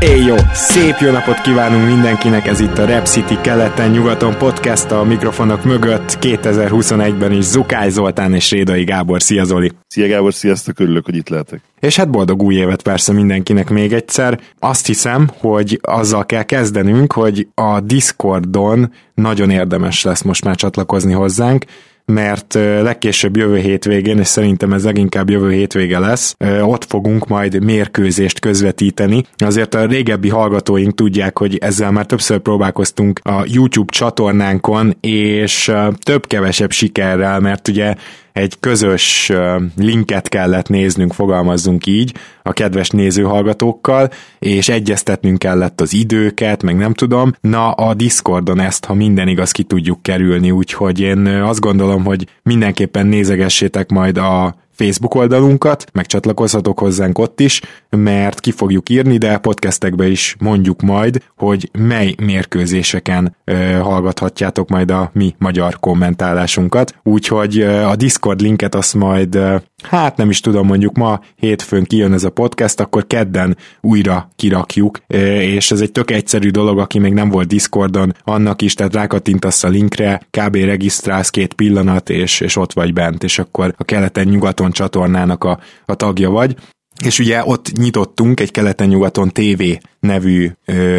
Éj jó! Szép jó napot kívánunk mindenkinek, ez itt a Rep City keleten-nyugaton podcast a mikrofonok mögött 2021-ben is Zukály Zoltán és Rédai Gábor. Szia Zoli! Szia Gábor, sziasztok, örülök, hogy itt lehetek. És hát boldog új évet persze mindenkinek még egyszer. Azt hiszem, hogy azzal kell kezdenünk, hogy a Discordon nagyon érdemes lesz most már csatlakozni hozzánk, mert legkésőbb jövő hétvégén, és szerintem ez leginkább jövő hétvége lesz, ott fogunk majd mérkőzést közvetíteni. Azért a régebbi hallgatóink tudják, hogy ezzel már többször próbálkoztunk a YouTube csatornánkon, és több-kevesebb sikerrel, mert ugye egy közös linket kellett néznünk, fogalmazzunk így, a kedves nézőhallgatókkal, és egyeztetnünk kellett az időket, meg nem tudom. Na, a Discordon ezt, ha minden igaz, ki tudjuk kerülni, úgyhogy én azt gondolom, hogy mindenképpen nézegessétek majd a Facebook oldalunkat, meg csatlakozhatok hozzánk ott is, mert ki fogjuk írni, de podcastekbe is mondjuk majd, hogy mely mérkőzéseken ö, hallgathatjátok majd a mi magyar kommentálásunkat. Úgyhogy ö, a Discord linket azt majd, ö, hát nem is tudom, mondjuk ma hétfőn kijön ez a podcast, akkor kedden újra kirakjuk, ö, és ez egy tök egyszerű dolog, aki még nem volt Discordon, annak is, tehát rákattintasz a linkre, kb. regisztrálsz két pillanat, és, és ott vagy bent, és akkor a keleten-nyugaton csatornának a, a tagja vagy. És ugye ott nyitottunk egy keleten-nyugaton TV nevű,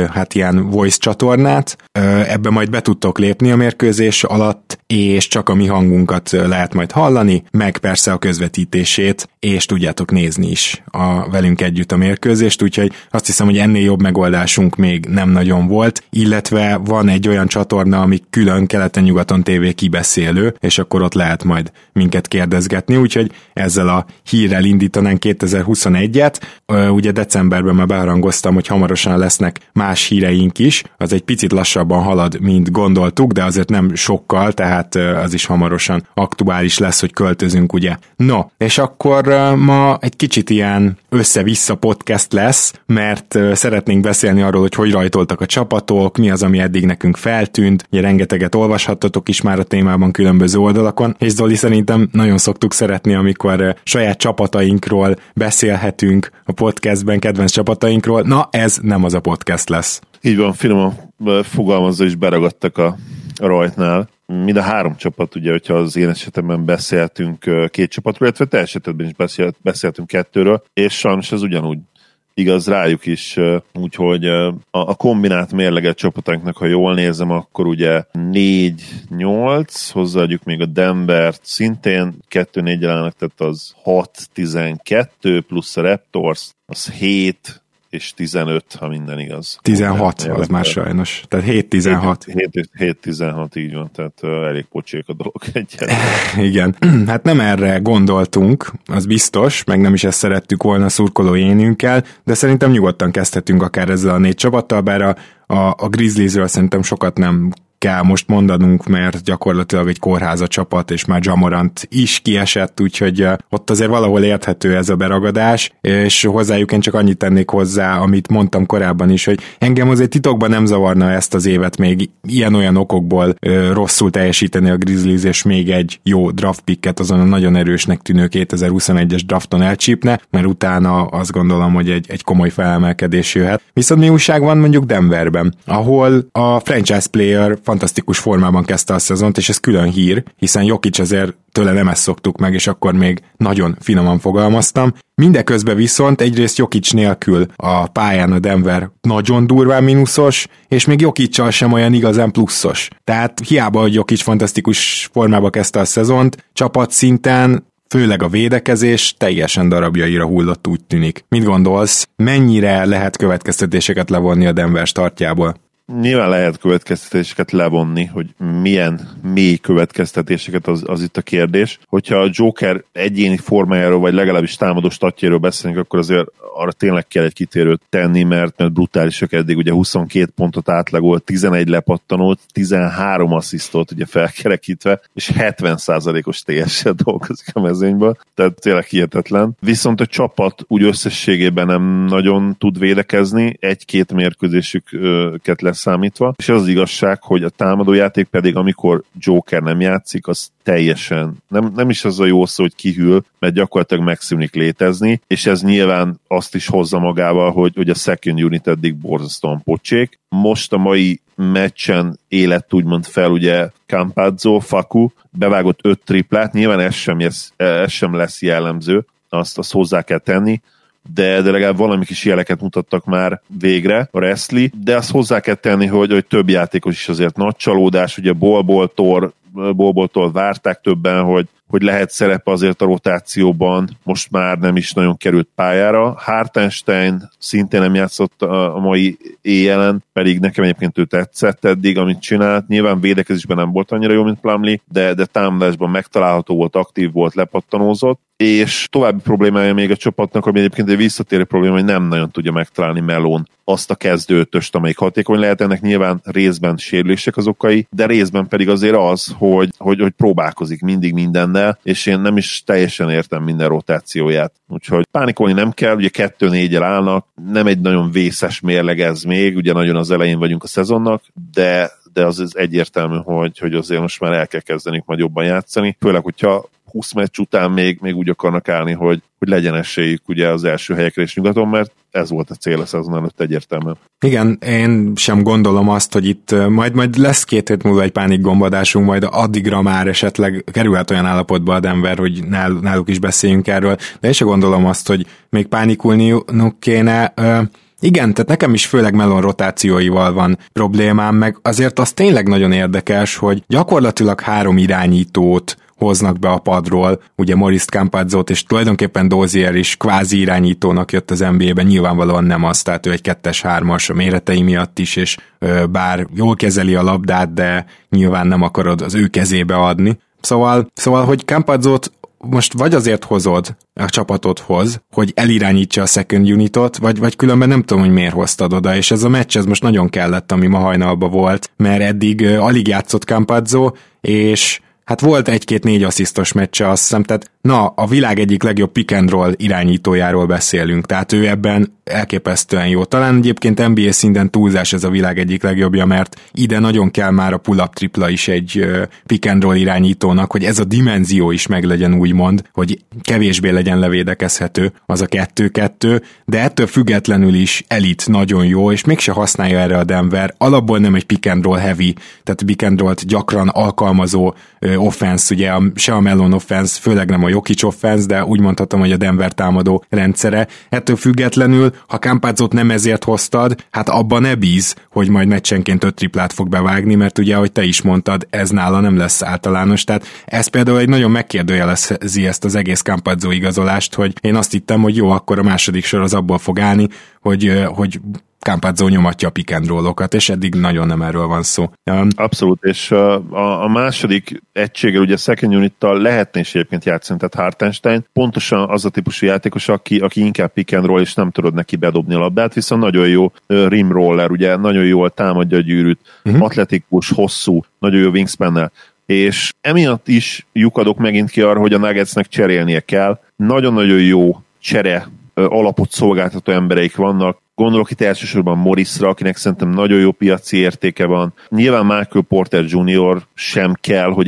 hát ilyen voice csatornát, ebbe majd be tudtok lépni a mérkőzés alatt, és csak a mi hangunkat lehet majd hallani, meg persze a közvetítését, és tudjátok nézni is a velünk együtt a mérkőzést, úgyhogy azt hiszem, hogy ennél jobb megoldásunk még nem nagyon volt, illetve van egy olyan csatorna, ami külön keleten-nyugaton TV kibeszélő, és akkor ott lehet majd minket kérdezgetni, úgyhogy ezzel a hírrel indítanánk 2021-et. Ugye decemberben már beharangoztam, hogy hamarosan lesznek más híreink is, az egy picit lassabban halad, mint gondoltuk, de azért nem sokkal, tehát az is hamarosan aktuális lesz, hogy költözünk, ugye. No, és akkor ma egy kicsit ilyen össze-vissza podcast lesz, mert szeretnénk beszélni arról, hogy hogy rajtoltak a csapatok, mi az, ami eddig nekünk feltűnt, ugye rengeteget olvashattatok is már a témában különböző oldalakon, és Zoli szerintem nagyon szoktuk szeretni, amikor saját csapatainkról beszélhetünk a podcastben, kedvenc csapatainkról. Na, ez nem az a podcast lesz. Így van, finoman fogalmazva is beragadtak a rajtnál. Mind a három csapat, ugye, hogyha az én esetemben beszéltünk két csapatról, illetve te esetedben is beszélt, beszéltünk kettőről, és sajnos ez ugyanúgy igaz rájuk is, úgyhogy a kombinált mérleget csapatainknak, ha jól nézem, akkor ugye 4-8, hozzáadjuk még a Denver szintén 2-4 jelenek, tehát az 6-12, plusz a Raptors, az 7, és 15, ha minden igaz. 16, az már sajnos. Tehát 7-16. 7-16, így van, tehát elég pocsék a dolog egyet. Igen, hát nem erre gondoltunk, az biztos, meg nem is ezt szerettük volna szurkoló énünkkel, de szerintem nyugodtan kezdhetünk akár ezzel a négy csapattal, bár a, a, a Grizzliesről szerintem sokat nem kell most mondanunk, mert gyakorlatilag egy kórháza csapat, és már Jamorant is kiesett, úgyhogy ott azért valahol érthető ez a beragadás, és hozzájuk én csak annyit tennék hozzá, amit mondtam korábban is, hogy engem azért titokban nem zavarna ezt az évet még ilyen-olyan okokból ö, rosszul teljesíteni a Grizzlies, és még egy jó draft picket azon a nagyon erősnek tűnő 2021-es drafton elcsípne, mert utána azt gondolom, hogy egy, egy komoly felemelkedés jöhet. Viszont mi újság van mondjuk Denverben, ahol a franchise player fantasztikus formában kezdte a szezont, és ez külön hír, hiszen Jokic azért tőle nem ezt szoktuk meg, és akkor még nagyon finoman fogalmaztam. Mindeközben viszont egyrészt Jokic nélkül a pályán a Denver nagyon durván mínuszos, és még Jokicsal sem olyan igazán pluszos. Tehát hiába, hogy Jokic fantasztikus formába kezdte a szezont, csapat szinten főleg a védekezés teljesen darabjaira hullott úgy tűnik. Mit gondolsz, mennyire lehet következtetéseket levonni a Denver startjából? Nyilván lehet következtetéseket levonni, hogy milyen mély következtetéseket az, az itt a kérdés. Hogyha a Joker egyéni formájáról, vagy legalábbis támadó statjáról beszélünk, akkor azért arra tényleg kell egy kitérőt tenni, mert, mert brutálisak eddig, ugye 22 pontot átlagolt, 11 lepattanót, 13 asszisztot ugye felkerekítve, és 70%-os TS-sel dolgozik a mezőnyből, tehát tényleg hihetetlen. Viszont a csapat úgy összességében nem nagyon tud védekezni, egy-két mérkőzésüket leszámítva, és az, az igazság, hogy a támadójáték pedig, amikor Joker nem játszik, az teljesen, nem, nem is az a jó szó, hogy kihűl, mert gyakorlatilag megszűnik létezni, és ez nyilván azt is hozza magával, hogy, hogy a second unit eddig borzasztóan pocsék. Most a mai meccsen élet úgymond fel ugye Campazzo, Faku, bevágott öt triplát, nyilván ez sem, ez, ez sem lesz jellemző, azt, azt hozzá kell tenni, de, de legalább valami kis jeleket mutattak már végre a Wrestling, de azt hozzá kell tenni, hogy, hogy több játékos is azért nagy csalódás, ugye Bolboltól, Bolboltól várták többen, hogy, hogy lehet szerepe azért a rotációban, most már nem is nagyon került pályára. Hartenstein szintén nem játszott a, mai éjjelen, pedig nekem egyébként ő tetszett eddig, amit csinált. Nyilván védekezésben nem volt annyira jó, mint Plumlee, de, de támadásban megtalálható volt, aktív volt, lepattanózott és további problémája még a csapatnak, ami egyébként egy visszatérő probléma, hogy nem nagyon tudja megtalálni Melón azt a kezdőtöst, amelyik hatékony lehet. Ennek nyilván részben sérülések az okai, de részben pedig azért az, hogy, hogy, hogy próbálkozik mindig mindennel, és én nem is teljesen értem minden rotációját. Úgyhogy pánikolni nem kell, ugye kettő négyel állnak, nem egy nagyon vészes mérleg ez még, ugye nagyon az elején vagyunk a szezonnak, de de az, az egyértelmű, hogy, hogy azért most már el kell kezdeni majd jobban játszani, főleg, hogyha 20 meccs után még, még úgy akarnak állni, hogy, hogy legyen esélyük ugye az első helyekre is nyugaton, mert ez volt a cél a szezon előtt egyértelműen. Igen, én sem gondolom azt, hogy itt majd, majd lesz két hét múlva egy pánik gombadásunk, majd addigra már esetleg kerülhet olyan állapotba a Denver, hogy nál, náluk is beszéljünk erről, de én sem gondolom azt, hogy még pánikulniuk kéne. Igen, tehát nekem is főleg melon rotációival van problémám, meg azért az tényleg nagyon érdekes, hogy gyakorlatilag három irányítót hoznak be a padról, ugye Morris Campazzot, és tulajdonképpen Dozier is kvázi irányítónak jött az NBA-ben, nyilvánvalóan nem az, tehát ő egy kettes-hármas a méretei miatt is, és bár jól kezeli a labdát, de nyilván nem akarod az ő kezébe adni. Szóval, szóval hogy Campazzot most vagy azért hozod a csapatodhoz, hogy elirányítsa a second unitot, vagy, vagy különben nem tudom, hogy miért hoztad oda, és ez a meccs ez most nagyon kellett, ami ma hajnalban volt, mert eddig alig játszott Campazzo, és hát volt egy-két négy asszisztos meccse, azt hiszem, tehát na, a világ egyik legjobb pick and roll irányítójáról beszélünk, tehát ő ebben elképesztően jó. Talán egyébként NBA szinten túlzás ez a világ egyik legjobbja, mert ide nagyon kell már a pull-up tripla is egy pick and roll irányítónak, hogy ez a dimenzió is meg legyen úgymond, hogy kevésbé legyen levédekezhető az a kettő-kettő, de ettől függetlenül is elit nagyon jó, és mégse használja erre a Denver. Alapból nem egy pick and roll heavy, tehát pick and roll gyakran alkalmazó offense, ugye a, se a Melon offense, főleg nem a Jokic offense, de úgy mondhatom, hogy a Denver támadó rendszere. Ettől függetlenül, ha Campazot nem ezért hoztad, hát abban ne bíz, hogy majd meccsenként öt triplát fog bevágni, mert ugye, ahogy te is mondtad, ez nála nem lesz általános. Tehát ez például egy nagyon megkérdőjelezi ezt az egész Campazzo igazolást, hogy én azt hittem, hogy jó, akkor a második sor az abból fog állni, hogy, hogy Campazzo nyomatja a pick and roll-okat, és eddig nagyon nem erről van szó. Abszolút, és a, a második egységgel, ugye second unit-tal lehetne is egyébként játszani, tehát Hartenstein pontosan az a típusú játékos, aki, aki inkább pick and roll, és nem tudod neki bedobni a labdát, viszont nagyon jó rim roller, ugye nagyon jól támadja a gyűrűt, uh-huh. atletikus, hosszú, nagyon jó wingspan és emiatt is lyukadok megint ki arra, hogy a Nuggetsnek cserélnie kell. Nagyon-nagyon jó csere alapot szolgáltató embereik vannak, Gondolok itt elsősorban Morrisra, akinek szerintem nagyon jó piaci értéke van. Nyilván Michael Porter Jr. sem kell, hogy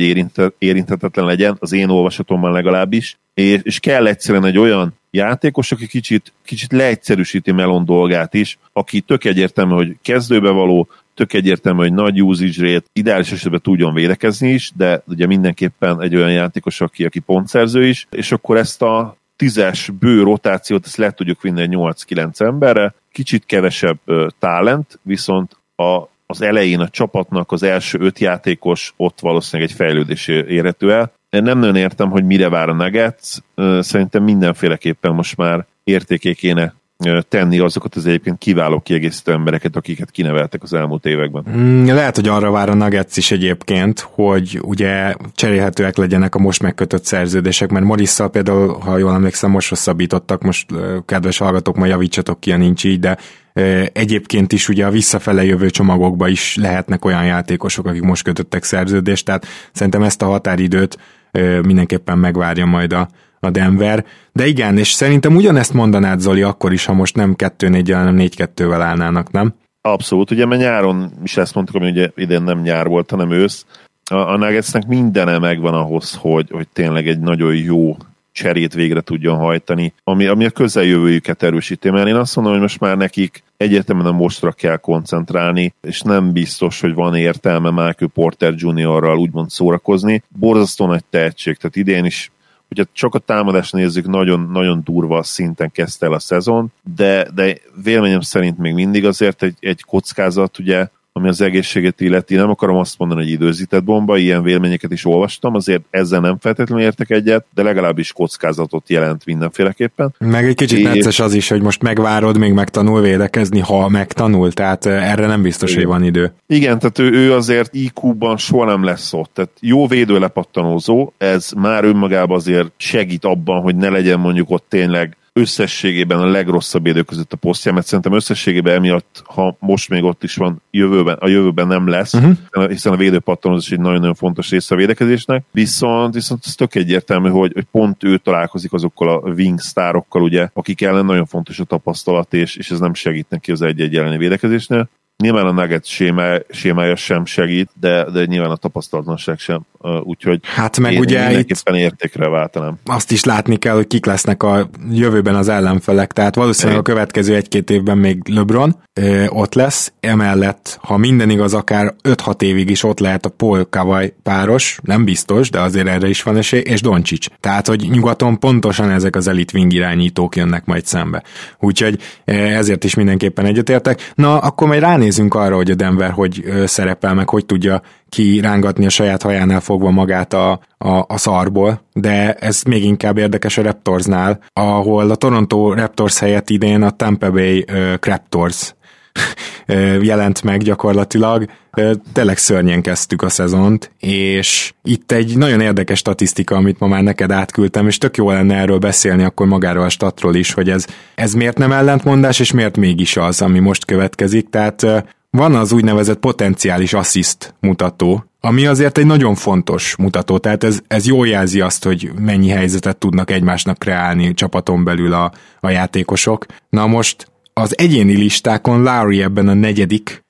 érintetetlen legyen, az én olvasatomban legalábbis, és, és kell egyszerűen egy olyan játékos, aki kicsit, kicsit leegyszerűsíti Melon dolgát is, aki tök egyértelmű, hogy kezdőbe való, tök egyértelmű, hogy nagy usage rate, ideális esetben tudjon védekezni is, de ugye mindenképpen egy olyan játékos, aki, aki pontszerző is, és akkor ezt a tízes bő rotációt, ezt le tudjuk vinni egy 8-9 emberre, kicsit kevesebb talent, viszont a, az elején a csapatnak az első öt játékos ott valószínűleg egy fejlődés érhető el. Én nem nagyon értem, hogy mire vár a Nuggets, szerintem mindenféleképpen most már értéké kéne tenni azokat az egyébként kiváló kiegészítő embereket, akiket kineveltek az elmúlt években. Mm, lehet, hogy arra vár a Nuggets is egyébként, hogy ugye cserélhetőek legyenek a most megkötött szerződések, mert Morisszal például, ha jól emlékszem, most hosszabbítottak, most kedves hallgatók, ma javítsatok ki, nincs így, de Egyébként is ugye a visszafele jövő csomagokba is lehetnek olyan játékosok, akik most kötöttek szerződést, tehát szerintem ezt a határidőt mindenképpen megvárja majd a, a Denver. De igen, és szerintem ugyanezt mondanád Zoli akkor is, ha most nem 2-4 hanem 4-2-vel állnának, nem? Abszolút, ugye mert nyáron is ezt mondtuk, ami ugye idén nem nyár volt, hanem ősz. A, a Nuggetsnek mindene megvan ahhoz, hogy, hogy tényleg egy nagyon jó cserét végre tudjon hajtani, ami, ami a közeljövőjüket erősíti, mert én azt mondom, hogy most már nekik egyértelműen a mostra kell koncentrálni, és nem biztos, hogy van értelme Michael Porter Juniorral úgymond szórakozni. Borzasztó nagy tehetség, tehát idén is hogyha csak a támadást nézzük, nagyon, nagyon durva szinten kezdte el a szezon, de, de véleményem szerint még mindig azért egy, egy kockázat, ugye ami az egészséget illeti. Nem akarom azt mondani, hogy időzített bomba, ilyen véleményeket is olvastam, azért ezzel nem feltétlenül értek egyet, de legalábbis kockázatot jelent mindenféleképpen. Meg egy kicsit necces az is, hogy most megvárod, még megtanul védekezni, ha megtanul, tehát erre nem biztos, Igen. hogy van idő. Igen, tehát ő, ő azért IQ-ban soha nem lesz ott. Tehát jó védőlepattanózó, ez már önmagában azért segít abban, hogy ne legyen mondjuk ott tényleg összességében a legrosszabb idő között a posztja, mert szerintem összességében emiatt, ha most még ott is van, jövőben, a jövőben nem lesz, uh-huh. hiszen a védőpattanozás egy nagyon-nagyon fontos része a védekezésnek, viszont, viszont ez tök egyértelmű, hogy, hogy pont ő találkozik azokkal a wing sztárokkal, ugye, akik ellen nagyon fontos a tapasztalat, és, és ez nem segít neki az egy-egy elleni védekezésnél. Nyilván a Nugget sémá, sémája sem segít, de, de nyilván a tapasztalatlanság sem. Úgyhogy hát meg én ugye mindenképpen értékre váltanám. Azt is látni kell, hogy kik lesznek a jövőben az ellenfelek. Tehát valószínűleg a következő egy-két évben még LeBron ö, ott lesz. Emellett, ha minden igaz, akár 5-6 évig is ott lehet a Paul Kawai páros, nem biztos, de azért erre is van esély, és Doncsics. Tehát, hogy nyugaton pontosan ezek az elit wing irányítók jönnek majd szembe. Úgyhogy ezért is mindenképpen egyetértek. Na, akkor majd ránézünk ránézünk arra, hogy a Denver hogy szerepel, meg hogy tudja kirángatni a saját hajánál fogva magát a, a, a szarból, de ez még inkább érdekes a Raptorsnál, ahol a Toronto Raptors helyett idén a Tampa Bay uh, Raptors jelent meg gyakorlatilag. Tényleg szörnyen kezdtük a szezont, és itt egy nagyon érdekes statisztika, amit ma már neked átküldtem, és tök jó lenne erről beszélni akkor magáról a statról is, hogy ez, ez miért nem ellentmondás, és miért mégis az, ami most következik. Tehát van az úgynevezett potenciális assziszt mutató, ami azért egy nagyon fontos mutató, tehát ez, ez jól jelzi azt, hogy mennyi helyzetet tudnak egymásnak kreálni csapaton belül a, a játékosok. Na most az egyéni listákon Larry ebben a negyedik,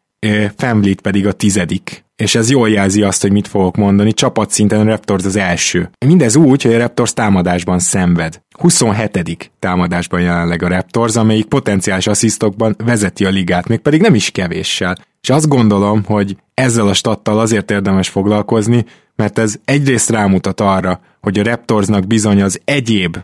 Family pedig a tizedik. És ez jól jelzi azt, hogy mit fogok mondani. Csapatszinten a Raptors az első. Mindez úgy, hogy a Raptors támadásban szenved. 27. támadásban jelenleg a Raptors, amelyik potenciális asszisztokban vezeti a ligát, még pedig nem is kevéssel. És azt gondolom, hogy ezzel a stattal azért érdemes foglalkozni, mert ez egyrészt rámutat arra, hogy a Raptorsnak bizony az egyéb,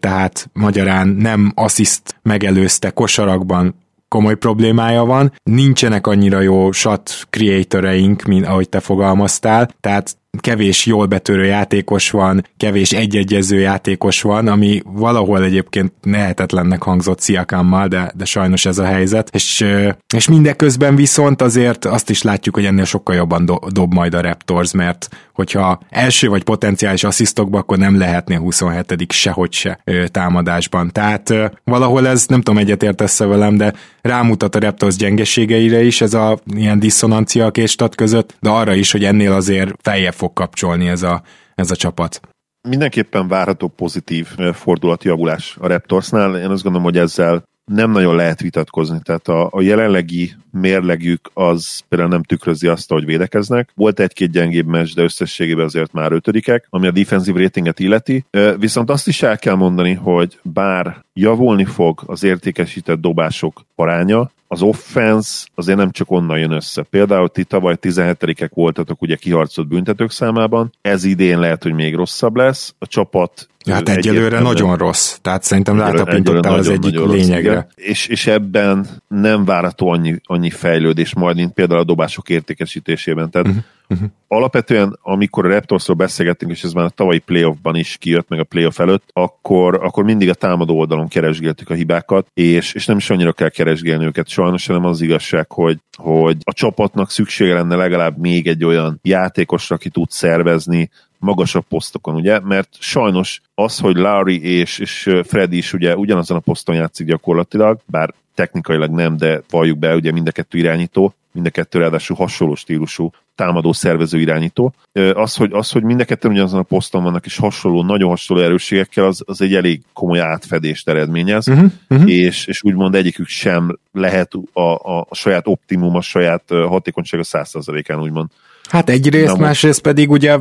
tehát magyarán nem assziszt megelőzte kosarakban komoly problémája van, nincsenek annyira jó shot creatoreink, mint ahogy te fogalmaztál, tehát kevés jól betörő játékos van, kevés egyegyező játékos van, ami valahol egyébként nehetetlennek hangzott Sziakámmal, de, de sajnos ez a helyzet. És, és mindeközben viszont azért azt is látjuk, hogy ennél sokkal jobban do, dob majd a Raptors, mert hogyha első vagy potenciális asszisztokba, akkor nem lehetné 27 sehogy se támadásban. Tehát valahol ez, nem tudom, egyetértesz velem, de rámutat a Raptors gyengeségeire is ez a ilyen diszonancia a két között, de arra is, hogy ennél azért feljebb fog kapcsolni ez a, ez a csapat. Mindenképpen várható pozitív fordulatjavulás a Raptorsnál. Én azt gondolom, hogy ezzel nem nagyon lehet vitatkozni. Tehát a, a jelenlegi mérlegük az például nem tükrözi azt, hogy védekeznek. Volt egy-két gyengébb meccs, de összességében azért már ötödikek, ami a defensív ratinget illeti. Viszont azt is el kell mondani, hogy bár javulni fog az értékesített dobások aránya, az offense azért nem csak onnan jön össze. Például ti tavaly 17-ek voltatok ugye kiharcolt büntetők számában, ez idén lehet, hogy még rosszabb lesz. A csapat Hát egyelőre nagyon rossz, tehát szerintem rátapintottál az egyik nagyon lényegre. Rossz, és, és ebben nem várható annyi, annyi fejlődés majd, mint például a dobások értékesítésében. Tehát uh-huh Uh-huh. Alapvetően, amikor a Raptorsról beszélgettünk, és ez már a tavalyi playoffban is kijött, meg a playoff előtt, akkor, akkor mindig a támadó oldalon keresgéltük a hibákat, és, és nem is annyira kell keresgélni őket sajnos, hanem az igazság, hogy, hogy a csapatnak szüksége lenne legalább még egy olyan játékosra, aki tud szervezni, magasabb posztokon, ugye? Mert sajnos az, hogy Larry és, és Freddy is ugye ugyanazon a poszton játszik gyakorlatilag, bár technikailag nem, de valljuk be, ugye mind a kettő irányító, mind a kettő ráadásul hasonló stílusú támadó szervező irányító. Az, hogy, az, hogy mind a kettőn ugyanazon a poszton vannak, és hasonló, nagyon hasonló erősségekkel, az, az egy elég komoly átfedést eredményez, uh-huh, uh-huh. És, és úgymond egyikük sem lehet a, a, a saját optimum, a saját hatékonysága 100%-án úgymond Hát egyrészt, Na, másrészt pedig ugye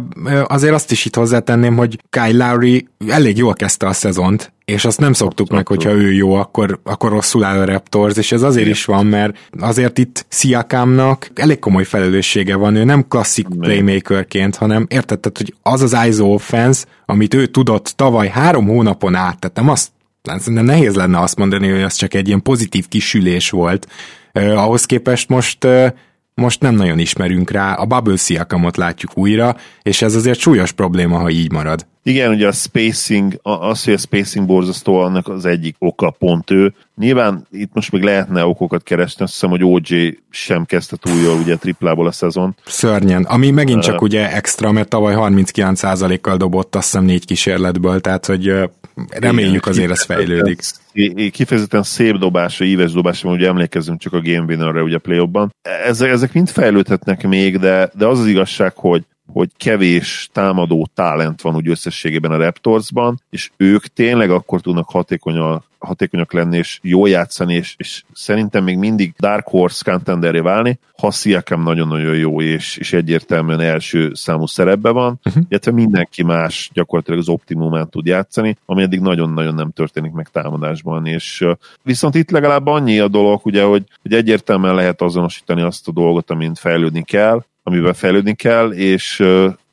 azért azt is itt hozzátenném, hogy Kyle Lowry elég jól kezdte a szezont, és azt nem szoktuk Szoktuk. meg, hogyha ő jó, akkor, akkor rosszul áll a Raptors, és ez azért is van, mert azért itt Siakamnak elég komoly felelőssége van, ő nem klasszik playmakerként, hanem értetted, hogy az az ISO offense, amit ő tudott tavaly három hónapon át, tehát nem azt szerintem nehéz lenne azt mondani, hogy az csak egy ilyen pozitív kisülés volt. Uh, ahhoz képest most uh, most nem nagyon ismerünk rá, a Bubble Siakamot látjuk újra, és ez azért súlyos probléma, ha így marad. Igen, ugye a spacing, az, hogy a spacing borzasztó, annak az egyik oka pont ő. Nyilván itt most még lehetne okokat keresni, azt hiszem, hogy OJ sem kezdte túl jól ugye triplából a szezon. Szörnyen, ami megint csak uh, ugye extra, mert tavaly 39%-kal dobott azt hiszem négy kísérletből, tehát hogy reméljük igen, azért ez fejlődik. Kifejezetten szép dobása, íves dobása, ugye emlékezzünk csak a Game Winnerre ugye a play Ezek, ezek mind fejlődhetnek még, de, de az az igazság, hogy hogy kevés támadó talent van úgy összességében a Raptorsban, és ők tényleg akkor tudnak hatékonyak, hatékonyak lenni, és jól játszani, és, és szerintem még mindig Dark Horse contenderé válni, ha Siakam nagyon-nagyon jó, és, és egyértelműen első számú szerepben van, uh-huh. illetve mindenki más gyakorlatilag az optimumán tud játszani, ami eddig nagyon-nagyon nem történik meg támadásban, és viszont itt legalább annyi a dolog, ugye, hogy, hogy egyértelműen lehet azonosítani azt a dolgot, amint fejlődni kell, amiben fejlődni kell, és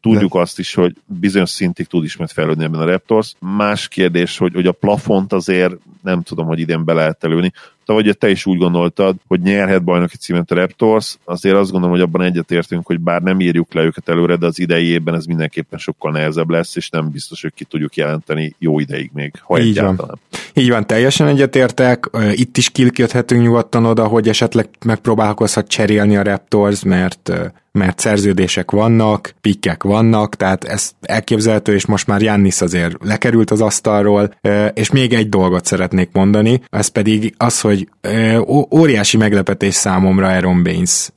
tudjuk De. azt is, hogy bizonyos szintig tud ismét fejlődni ebben a Raptors. Más kérdés, hogy, hogy a plafont azért nem tudom, hogy idén be lehet előni vagy te is úgy gondoltad, hogy nyerhet bajnoki címet a Raptors, azért azt gondolom, hogy abban egyetértünk, hogy bár nem írjuk le őket előre, de az idei évben ez mindenképpen sokkal nehezebb lesz, és nem biztos, hogy ki tudjuk jelenteni jó ideig még, ha Így egyáltalán. Van. Így van, teljesen egyetértek. Itt is kilköthetünk nyugodtan oda, hogy esetleg megpróbálkozhat cserélni a Raptors, mert mert szerződések vannak, pikkek vannak, tehát ez elképzelhető, és most már Jannis azért lekerült az asztalról, és még egy dolgot szeretnék mondani, ez pedig az, hogy óriási meglepetés számomra Aaron Baines.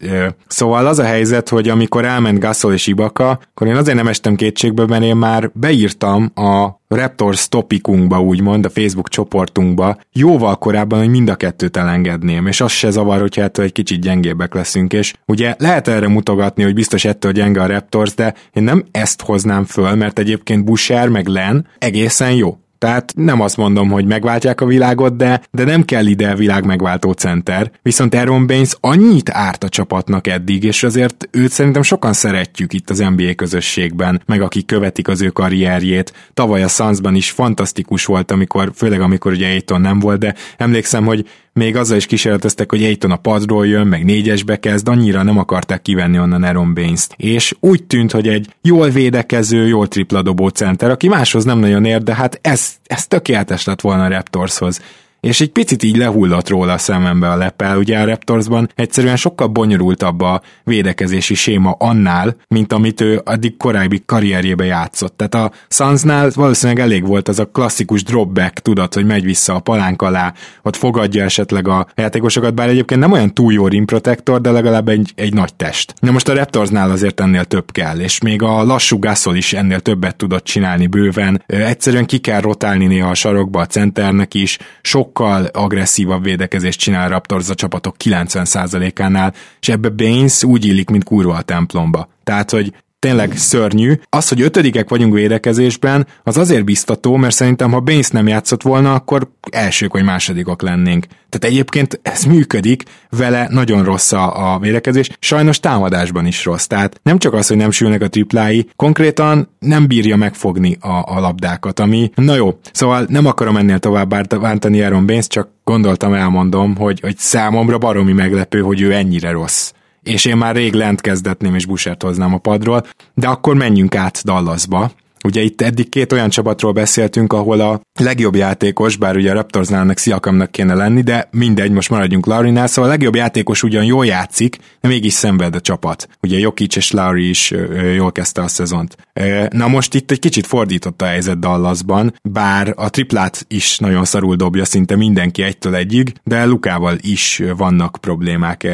Szóval az a helyzet, hogy amikor elment Gasol és Ibaka, akkor én azért nem estem kétségbe, mert én már beírtam a Raptors topikunkba, úgymond, a Facebook csoportunkba, jóval korábban, hogy mind a kettőt elengedném, és az se zavar, hogyha ettől egy kicsit gyengébbek leszünk, és ugye lehet erre mutogatni, hogy biztos ettől gyenge a Raptors, de én nem ezt hoznám föl, mert egyébként Boucher meg Len egészen jó. Tehát nem azt mondom, hogy megváltják a világot, de, de nem kell ide világ megváltó center. Viszont Aaron Baines annyit árt a csapatnak eddig, és azért őt szerintem sokan szeretjük itt az NBA közösségben, meg akik követik az ő karrierjét. Tavaly a Sunsban is fantasztikus volt, amikor, főleg amikor ugye Aiton nem volt, de emlékszem, hogy még azzal is kísérleteztek, hogy Aiton a padról jön, meg négyesbe kezd, annyira nem akarták kivenni onnan Aaron baines. És úgy tűnt, hogy egy jól védekező, jól tripladobó center, aki máshoz nem nagyon ér, de hát ez, ez tökéletes lett volna a Raptorshoz és egy picit így lehullott róla a szemembe a lepel. Ugye a Raptorsban egyszerűen sokkal bonyolultabb a védekezési séma annál, mint amit ő addig korábbi karrierjébe játszott. Tehát a Sunsnál valószínűleg elég volt az a klasszikus dropback, tudod, hogy megy vissza a palánk alá, ott fogadja esetleg a játékosokat, bár egyébként nem olyan túl jó rim protector, de legalább egy, egy nagy test. Na most a Raptorsnál azért ennél több kell, és még a lassú Gasol is ennél többet tudott csinálni bőven. Egyszerűen ki kell rotálni néha a sarokba a centernek is, sok sokkal agresszívabb védekezést csinál Raptors a csapatok 90%-ánál, és ebbe Baines úgy illik, mint kurva a templomba. Tehát, hogy tényleg szörnyű. Az, hogy ötödikek vagyunk védekezésben, az azért biztató, mert szerintem, ha Baines nem játszott volna, akkor elsők vagy másodikok lennénk. Tehát egyébként ez működik, vele nagyon rossz a, a védekezés, sajnos támadásban is rossz. Tehát nem csak az, hogy nem sülnek a triplái, konkrétan nem bírja megfogni a, a labdákat, ami na jó. Szóval nem akarom ennél tovább bántani Aaron Baines, csak gondoltam, elmondom, hogy, hogy számomra baromi meglepő, hogy ő ennyire rossz és én már rég lent kezdetném és Busert hoznám a padról, de akkor menjünk át Dallasba, Ugye itt eddig két olyan csapatról beszéltünk, ahol a legjobb játékos, bár ugye a Raptorsnál ennek Sziakamnak kéne lenni, de mindegy, most maradjunk Laurinál, szóval a legjobb játékos ugyan jól játszik, de mégis szenved a csapat. Ugye Jokic és Lauri is jól kezdte a szezont. Na most itt egy kicsit fordított a helyzet Dallasban, bár a triplát is nagyon szarul dobja szinte mindenki egytől egyig, de Lukával is vannak problémák.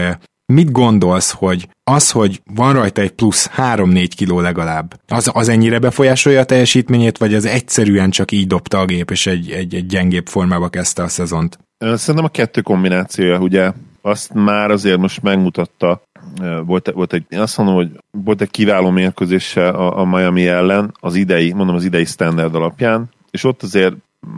Mit gondolsz, hogy az, hogy van rajta egy plusz 3-4 kiló legalább, az, az ennyire befolyásolja a teljesítményét, vagy az egyszerűen csak így dobta a gép, és egy, egy, egy gyengébb formába kezdte a szezont? Szerintem a kettő kombinációja, ugye azt már azért most megmutatta, volt, volt egy, én azt mondom, hogy volt egy kiváló mérkőzése a, a Miami ellen, az idei, mondom az idei standard alapján, és ott azért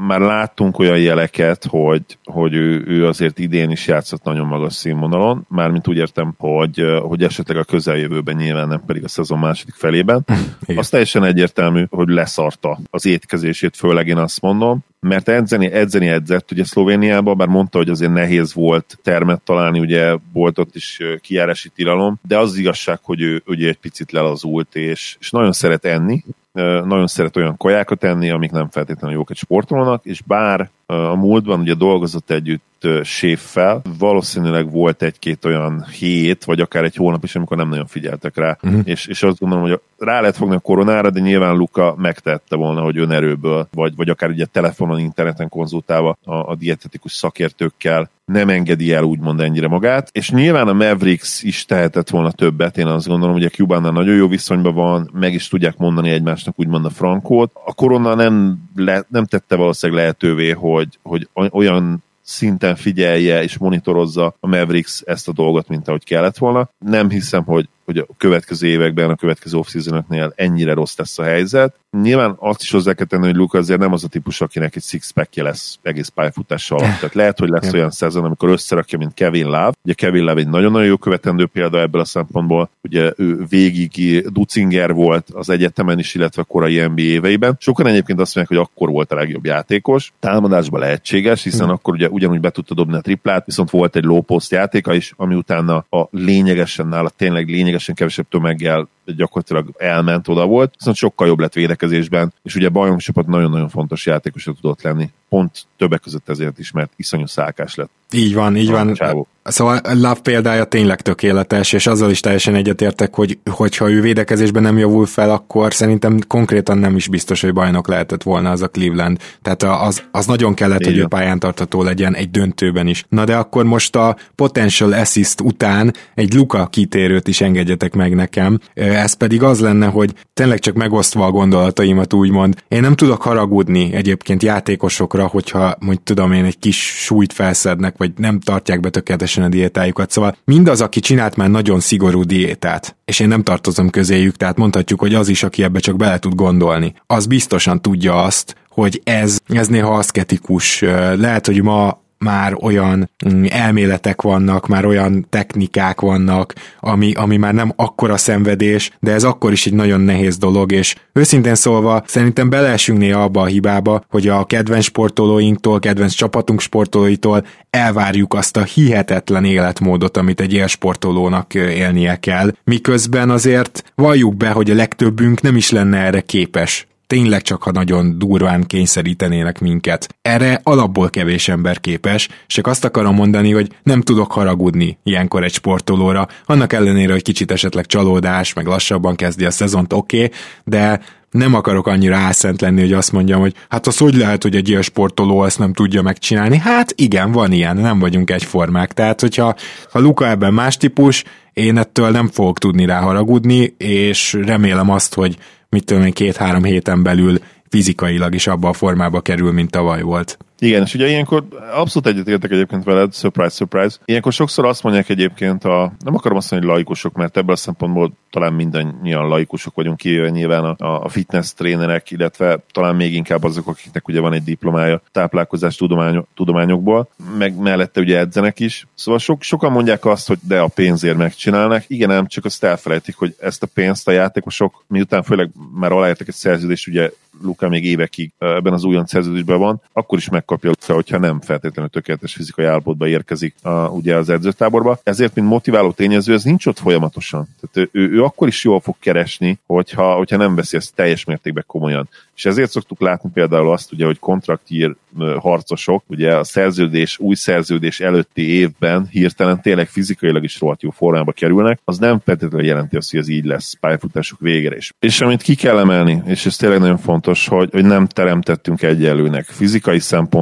már láttunk olyan jeleket, hogy, hogy ő, ő azért idén is játszott nagyon magas színvonalon, mármint úgy értem, hogy, hogy esetleg a közeljövőben nyilván nem pedig a szezon második felében. Igen. Az teljesen egyértelmű, hogy leszarta az étkezését, főleg én azt mondom, mert edzeni, edzeni edzett, ugye Szlovéniában, bár mondta, hogy azért nehéz volt termet találni, ugye volt ott is kijárási tilalom, de az, az igazság, hogy ő ugye egy picit lelazult, és, és nagyon szeret enni, nagyon szeret olyan kajákat enni, amik nem feltétlenül jók egy sportolónak, és bár a múltban ugye dolgozott együtt séffel, valószínűleg volt egy-két olyan hét, vagy akár egy hónap is, amikor nem nagyon figyeltek rá, uh-huh. és, és azt gondolom, hogy rá lehet fogni a koronára, de nyilván Luka megtette volna, hogy önerőből, vagy, vagy akár ugye telefonon, interneten konzultálva a, a dietetikus szakértőkkel nem engedi el úgymond ennyire magát, és nyilván a Mavericks is tehetett volna többet, én azt gondolom, hogy a Cubánnal nagyon jó viszonyban van, meg is tudják mondani egymásnak úgymond a frankót. A korona nem, le, nem tette valószínűleg lehetővé, hogy, hogy olyan szinten figyelje és monitorozza a Mavericks ezt a dolgot, mint ahogy kellett volna. Nem hiszem, hogy hogy a következő években, a következő off ennyire rossz lesz a helyzet. Nyilván azt is hozzá kell tenni, hogy Luka azért nem az a típus, akinek egy six pack lesz egész pályafutása alatt. Tehát lehet, hogy lesz olyan szezon, amikor összerakja, mint Kevin Love. Ugye Kevin Love egy nagyon-nagyon jó követendő példa ebből a szempontból. Ugye ő végig Ducinger volt az egyetemen is, illetve a korai NBA éveiben. Sokan egyébként azt mondják, hogy akkor volt a legjobb játékos. Támadásban lehetséges, hiszen hmm. akkor ugye ugyanúgy be tudta dobni a triplát, viszont volt egy low post játéka is, ami utána a lényegesen nála tényleg lényeges lényegesen kevesebb tömeggel gyakorlatilag elment oda volt, viszont sokkal jobb lett védekezésben, és ugye a bajnokcsapat nagyon-nagyon fontos játékosra tudott lenni, pont többek között ezért is, mert iszonyú szálkás lett. Így van, így van. Csávó. Szóval Love példája tényleg tökéletes, és azzal is teljesen egyetértek, hogy hogyha ő védekezésben nem javul fel, akkor szerintem konkrétan nem is biztos, hogy bajnok lehetett volna az a Cleveland. Tehát az, az nagyon kellett, Igen. hogy ő pályán tartató legyen egy döntőben is. Na de akkor most a potential assist után egy Luka kitérőt is engedjetek meg nekem. Ez pedig az lenne, hogy tényleg csak megosztva a gondolataimat úgymond. Én nem tudok haragudni egyébként játékosokra, hogyha, mondjuk tudom én, egy kis súlyt felszednek, vagy nem tartják be tökéletesen a diétájukat. Szóval mindaz, aki csinált már nagyon szigorú diétát, és én nem tartozom közéjük, tehát mondhatjuk, hogy az is, aki ebbe csak bele tud gondolni, az biztosan tudja azt, hogy ez, ez néha aszketikus. Lehet, hogy ma már olyan mm, elméletek vannak, már olyan technikák vannak, ami, ami már nem akkora szenvedés, de ez akkor is egy nagyon nehéz dolog, és őszintén szólva szerintem beleesünk néha abba a hibába, hogy a kedvenc sportolóinktól, kedvenc csapatunk sportolóitól elvárjuk azt a hihetetlen életmódot, amit egy élsportolónak élnie kell, miközben azért valljuk be, hogy a legtöbbünk nem is lenne erre képes tényleg csak ha nagyon durván kényszerítenének minket. Erre alapból kevés ember képes, és csak azt akarom mondani, hogy nem tudok haragudni ilyenkor egy sportolóra, annak ellenére, hogy kicsit esetleg csalódás, meg lassabban kezdi a szezont, oké, okay, de nem akarok annyira álszent lenni, hogy azt mondjam, hogy hát az hogy lehet, hogy egy ilyen sportoló ezt nem tudja megcsinálni. Hát igen, van ilyen, nem vagyunk egyformák. Tehát, hogyha ha Luka ebben más típus, én ettől nem fogok tudni rá és remélem azt, hogy mit tudom én, két-három héten belül fizikailag is abba a formába kerül, mint tavaly volt. Igen, és ugye ilyenkor abszolút egyetértek egyébként veled, surprise, surprise. Ilyenkor sokszor azt mondják egyébként a, nem akarom azt mondani, hogy laikusok, mert ebből a szempontból talán mindannyian laikusok vagyunk kivéve nyilván a, a fitness trénerek, illetve talán még inkább azok, akiknek ugye van egy diplomája táplálkozás tudományok, tudományokból, meg mellette ugye edzenek is. Szóval sok, sokan mondják azt, hogy de a pénzért megcsinálnak. Igen, nem, csak azt elfelejtik, hogy ezt a pénzt a játékosok, miután főleg már aláértek egy szerződést, ugye Luka még évekig ebben az újon szerződésben van, akkor is meg megkapja, hogyha nem feltétlenül tökéletes fizikai állapotba érkezik a, ugye az edzőtáborba. Ezért, mint motiváló tényező, ez nincs ott folyamatosan. Tehát ő, ő, ő akkor is jól fog keresni, hogyha, hogyha nem veszi ezt teljes mértékben komolyan. És ezért szoktuk látni például azt, ugye, hogy kontraktír harcosok, ugye a szerződés, új szerződés előtti évben hirtelen tényleg fizikailag is rohadt jó formába kerülnek, az nem feltétlenül jelenti azt, hogy ez így lesz pályafutásuk végére is. És amit ki kell emelni, és ez tényleg nagyon fontos, hogy, hogy nem teremtettünk egyenlőnek fizikai szempontból,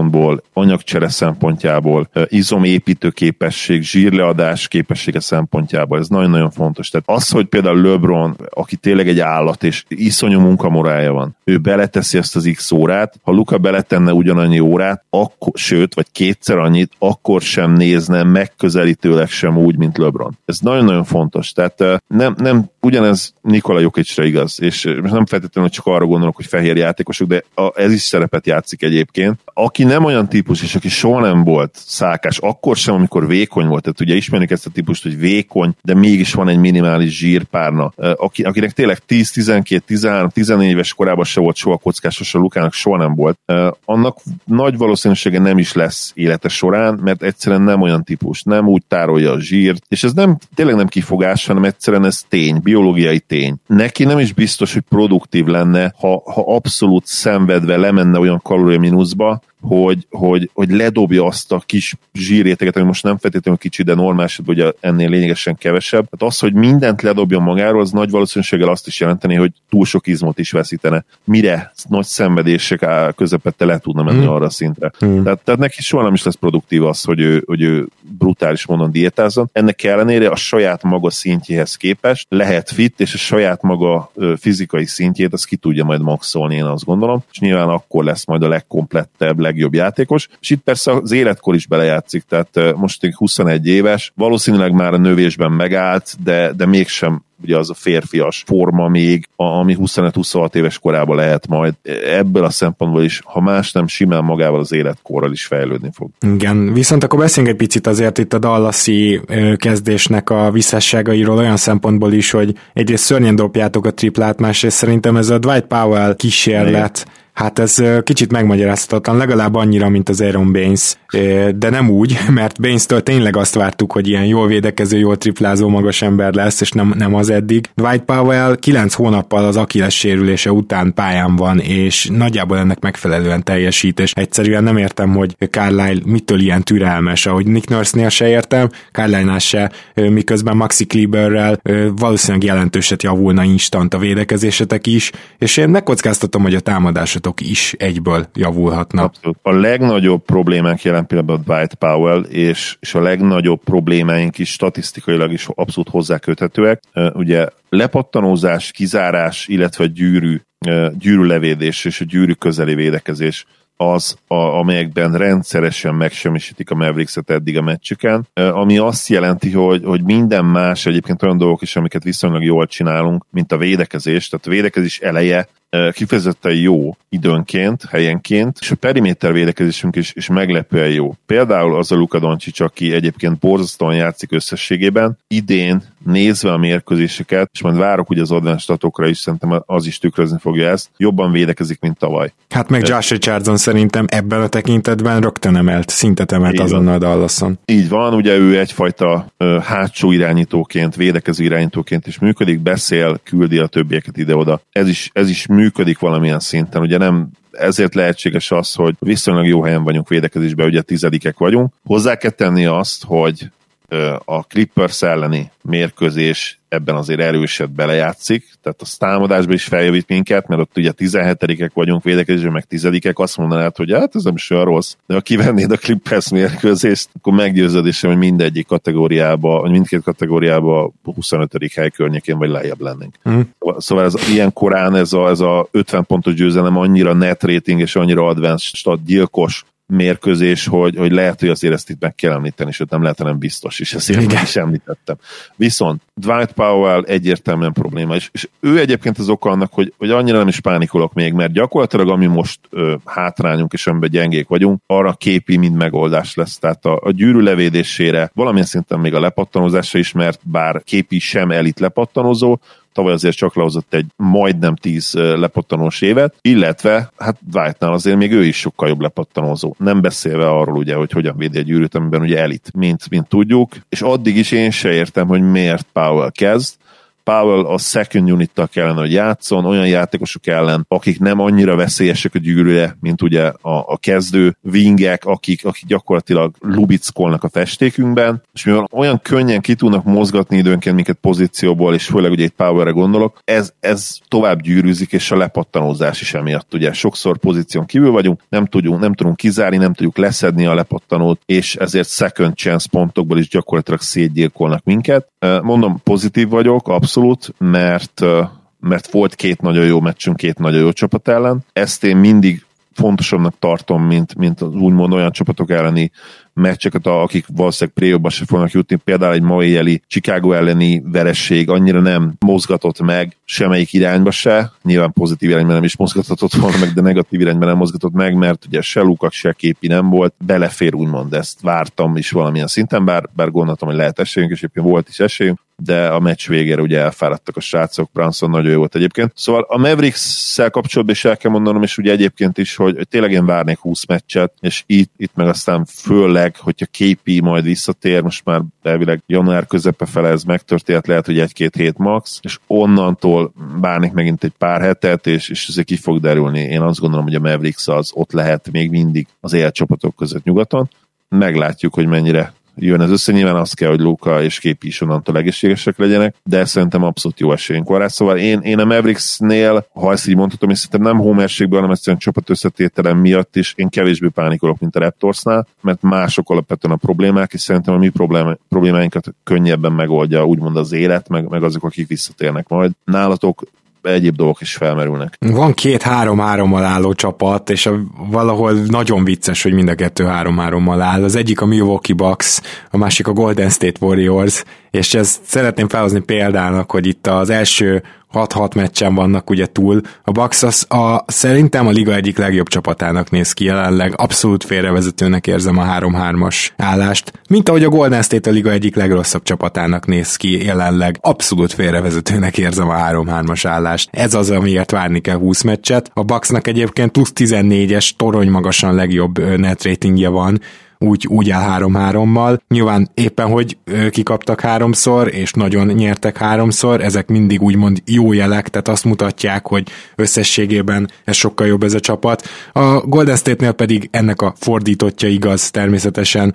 anyagcsere szempontjából, izomépítő képesség, zsírleadás képessége szempontjából, ez nagyon-nagyon fontos. Tehát az, hogy például LeBron, aki tényleg egy állat, és iszonyú munkamorája van, ő beleteszi ezt az X órát, ha Luka beletenne ugyanannyi órát, akkor, sőt, vagy kétszer annyit, akkor sem nézne megközelítőleg sem úgy, mint LeBron. Ez nagyon-nagyon fontos. Tehát nem, nem ugyanez Nikola Jokicsra igaz, és nem feltétlenül csak arra gondolok, hogy fehér játékosok, de ez is szerepet játszik egyébként. Aki nem olyan típus, és aki soha nem volt szálkás, akkor sem, amikor vékony volt, tehát ugye ismerjük ezt a típust, hogy vékony, de mégis van egy minimális zsírpárna, aki, akinek tényleg 10, 12, 13, 14 éves korában se volt soha kockásos, a Lukának soha nem volt, annak nagy valószínűsége nem is lesz élete során, mert egyszerűen nem olyan típus, nem úgy tárolja a zsírt, és ez nem, tényleg nem kifogás, hanem egyszerűen ez tény, biológiai tény. Neki nem is biztos, hogy produktív lenne, ha, ha abszolút szenvedve lemenne olyan kalória hogy, hogy, hogy ledobja azt a kis zsírréteget, ami most nem feltétlenül kicsi, de normális, hogy ennél lényegesen kevesebb. Tehát az, hogy mindent ledobjon magáról, az nagy valószínűséggel azt is jelenteni, hogy túl sok izmot is veszítene. Mire nagy szenvedések közepette le tudna menni mm. arra a szintre. Mm. Tehát, tehát neki soha nem is lesz produktív az, hogy ő, hogy ő brutális módon diétázzon. Ennek ellenére a saját maga szintjéhez képest lehet fit, és a saját maga fizikai szintjét az ki tudja majd maxolni, én azt gondolom. És nyilván akkor lesz majd a legkomplettebb, leg legjobb játékos, és itt persze az életkor is belejátszik, tehát most 21 éves, valószínűleg már a növésben megállt, de, de mégsem ugye az a férfias forma még, ami 25-26 éves korában lehet majd. Ebből a szempontból is, ha más nem, simán magával az életkorral is fejlődni fog. Igen, viszont akkor beszéljünk egy picit azért itt a Dallasi kezdésnek a visszásságairól olyan szempontból is, hogy egyrészt szörnyen dobjátok a triplát, másrészt szerintem ez a Dwight Powell kísérlet, Hát ez kicsit megmagyarázhatatlan, legalább annyira, mint az Aaron Baines, de nem úgy, mert Baines-től tényleg azt vártuk, hogy ilyen jól védekező, jól triplázó magas ember lesz, és nem, nem az eddig. Dwight Powell 9 hónappal az Achilles sérülése után pályán van, és nagyjából ennek megfelelően teljesít, és egyszerűen nem értem, hogy Carlisle mitől ilyen türelmes, ahogy Nick Nurse-nél se értem, Carlisle-nál se, miközben Maxi Kleberrel valószínűleg jelentőset javulna instant a védekezésetek is, és én megkockáztatom, hogy a támadásot játékosatok is egyből javulhatnak. Abszolút. A legnagyobb problémánk jelen pillanatban Dwight Powell, és, és a legnagyobb problémáink is statisztikailag is abszolút hozzáköthetőek. Ugye lepattanózás, kizárás, illetve gyűrű, gyűrű levédés és a gyűrű közeli védekezés az, a, amelyekben rendszeresen megsemmisítik a Mavericks-et eddig a meccsüken, ami azt jelenti, hogy, hogy minden más egyébként olyan dolgok is, amiket viszonylag jól csinálunk, mint a védekezés, tehát a védekezés eleje kifejezetten jó időnként, helyenként, és a periméter védekezésünk is, is meglepően jó. Például az a Luka Doncic, aki egyébként borzasztóan játszik összességében, idén nézve a mérkőzéseket, és majd várok ugye az advanced statokra is, szerintem az is tükrözni fogja ezt, jobban védekezik, mint tavaly. Hát meg Josh Richardson szerintem ebben a tekintetben rögtön emelt, szintet emelt azonnal Dallason. Így van, ugye ő egyfajta uh, hátsó irányítóként, védekező irányítóként is működik, beszél, küldi a többieket ide-oda. Ez is, ez is működik valamilyen szinten, ugye nem ezért lehetséges az, hogy viszonylag jó helyen vagyunk védekezésben, ugye tizedikek vagyunk. Hozzá kell tenni azt, hogy a Clippers elleni mérkőzés ebben azért erőset belejátszik, tehát a támadásban is feljavít minket, mert ott ugye 17-ek vagyunk védekezésben, meg 10-ek, azt mondanád, hogy hát ez nem is olyan rossz, de ha kivennéd a Clippers mérkőzést, akkor meggyőződésem, hogy mindegyik kategóriába, vagy mindkét kategóriába 25. hely környékén vagy lejjebb lennénk. Mm. Szóval ez ilyen korán ez a, ez a 50 pontos győzelem annyira net rating és annyira advanced, gyilkos mérkőzés, hogy, hogy lehet, hogy azért ezt itt meg kell említeni, sőt nem lehet, nem biztos, és Igen. meg is említettem. Viszont Dwight Powell egyértelműen probléma, és, és ő egyébként az oka annak, hogy, hogy annyira nem is pánikolok még, mert gyakorlatilag ami most ö, hátrányunk és amiben gyengék vagyunk, arra képi mind megoldás lesz. Tehát a, a gyűrű levédésére valamilyen szinten még a lepattanozásra is, mert bár képi sem elit lepattanozó, tavaly azért csak lehozott egy majdnem 10 lepattanós évet, illetve hát Dwightnál azért még ő is sokkal jobb lepattanózó. Nem beszélve arról ugye, hogy hogyan védi egy gyűrűt, amiben ugye elit, mint, mint tudjuk, és addig is én se értem, hogy miért Powell kezd, Powell a second unit kellene, hogy játszon, olyan játékosok ellen, akik nem annyira veszélyesek a gyűrűje, mint ugye a, a kezdő wingek, akik, akik gyakorlatilag lubickolnak a festékünkben, és mivel olyan könnyen ki tudnak mozgatni időnként minket pozícióból, és főleg ugye egy Powerre gondolok, ez, ez tovább gyűrűzik, és a lepattanózás is emiatt ugye sokszor pozíción kívül vagyunk, nem tudunk, nem tudunk kizárni, nem tudjuk leszedni a lepattanót, és ezért second chance pontokból is gyakorlatilag szétgyilkolnak minket. Mondom, pozitív vagyok, abszolút abszolút, mert mert volt két nagyon jó meccsünk, két nagyon jó csapat ellen. Ezt én mindig fontosabbnak tartom, mint, mint az úgymond olyan csapatok elleni meccseket, akik valószínűleg play se fognak jutni. Például egy ma éjjeli Chicago elleni veresség annyira nem mozgatott meg semmelyik irányba se. Nyilván pozitív irányban nem is mozgathatott volna meg, de negatív irányban nem mozgatott meg, mert ugye se Lukak, se képi nem volt. Belefér úgymond, ezt vártam is valamilyen szinten, bár, bár gondoltam, hogy lehet esélyünk, és éppen volt is esélyünk, de a meccs végére ugye elfáradtak a srácok, Branson nagyon jó volt egyébként. Szóval a Mavericks-szel kapcsolatban is el kell mondanom, és ugye egyébként is, hogy, tényleg én várnék 20 meccset, és itt, itt meg aztán főleg, hogyha KP majd visszatér, most már elvileg január közepe fele ez megtörtént, lehet, hogy egy-két hét max, és onnantól várnék megint egy pár hetet, és, és ez ki fog derülni. Én azt gondolom, hogy a Mavericks az ott lehet még mindig az élcsapatok között nyugaton. Meglátjuk, hogy mennyire jön ez össze. Nyilván az kell, hogy Luka és Képi is onnantól egészségesek legyenek, de szerintem abszolút jó esélyünk van rá. Szóval én, én a Mavericksnél, ha ezt így mondhatom, és szerintem nem homerségből, hanem egyszerűen csapat összetételem miatt is én kevésbé pánikolok, mint a Raptorsnál, mert mások alapvetően a problémák, és szerintem a mi problémáinkat könnyebben megoldja úgymond az élet, meg, meg azok, akik visszatérnek majd. Nálatok egyéb dolgok is felmerülnek. Van két három-hárommal álló csapat, és a, valahol nagyon vicces, hogy mind a kettő három-hárommal áll. Az egyik a Milwaukee Bucks, a másik a Golden State Warriors, és ezt szeretném felhozni példának, hogy itt az első 6-6 meccsen vannak ugye túl. A Bucks az a, szerintem a liga egyik legjobb csapatának néz ki jelenleg, abszolút félrevezetőnek érzem a 3-3-as állást, mint ahogy a Golden State a liga egyik legrosszabb csapatának néz ki jelenleg, abszolút félrevezetőnek érzem a 3-3-as állást. Ez az, amiért várni kell 20 meccset. A Bucksnak egyébként plusz 14-es torony magasan legjobb net ratingje van, úgy, úgy áll 3-3-mal. Nyilván éppen, hogy kikaptak háromszor, és nagyon nyertek háromszor, ezek mindig úgymond jó jelek, tehát azt mutatják, hogy összességében ez sokkal jobb ez a csapat. A Golden State-nél pedig ennek a fordítottja igaz természetesen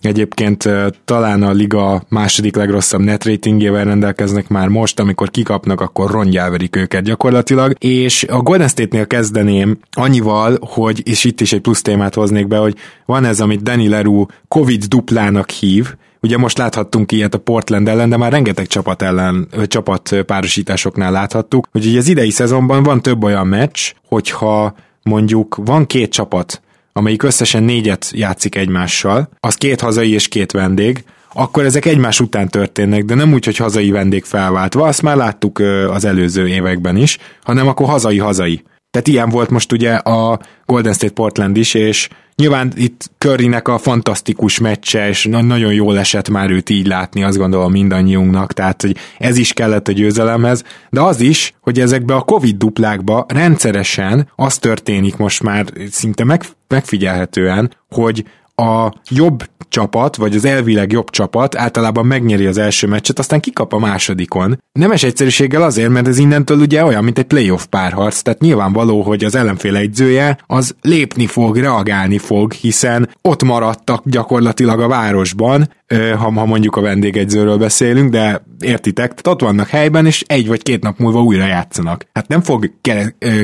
Egyébként talán a liga második legrosszabb net ratingjével rendelkeznek már most, amikor kikapnak, akkor rongyáverik őket gyakorlatilag, és a Golden State-nél kezdeném annyival, hogy, és itt is egy plusz témát hoznék be, hogy van ez, amit Danny Leroux Covid duplának hív, Ugye most láthattunk ilyet a Portland ellen, de már rengeteg csapat ellen, csapat párosításoknál láthattuk, hogy ugye az idei szezonban van több olyan meccs, hogyha mondjuk van két csapat, amelyik összesen négyet játszik egymással, az két hazai és két vendég, akkor ezek egymás után történnek, de nem úgy, hogy hazai vendég felváltva, azt már láttuk az előző években is, hanem akkor hazai-hazai. Tehát ilyen volt most ugye a Golden State Portland is, és nyilván itt Currynek a fantasztikus meccse, és nagyon jól esett már őt így látni, azt gondolom mindannyiunknak, tehát hogy ez is kellett a győzelemhez, de az is, hogy ezekbe a Covid duplákba rendszeresen az történik most már szinte meg, megfigyelhetően, hogy a jobb csapat, vagy az elvileg jobb csapat általában megnyeri az első meccset, aztán kikap a másodikon. Nemes egyszerűséggel azért, mert ez innentől ugye olyan, mint egy playoff párharc, tehát nyilvánvaló, hogy az ellenfél egyzője az lépni fog, reagálni fog, hiszen ott maradtak gyakorlatilag a városban, ha, ha mondjuk a vendégegyzőről beszélünk, de értitek, tehát ott vannak helyben, és egy vagy két nap múlva újra játszanak. Hát nem fog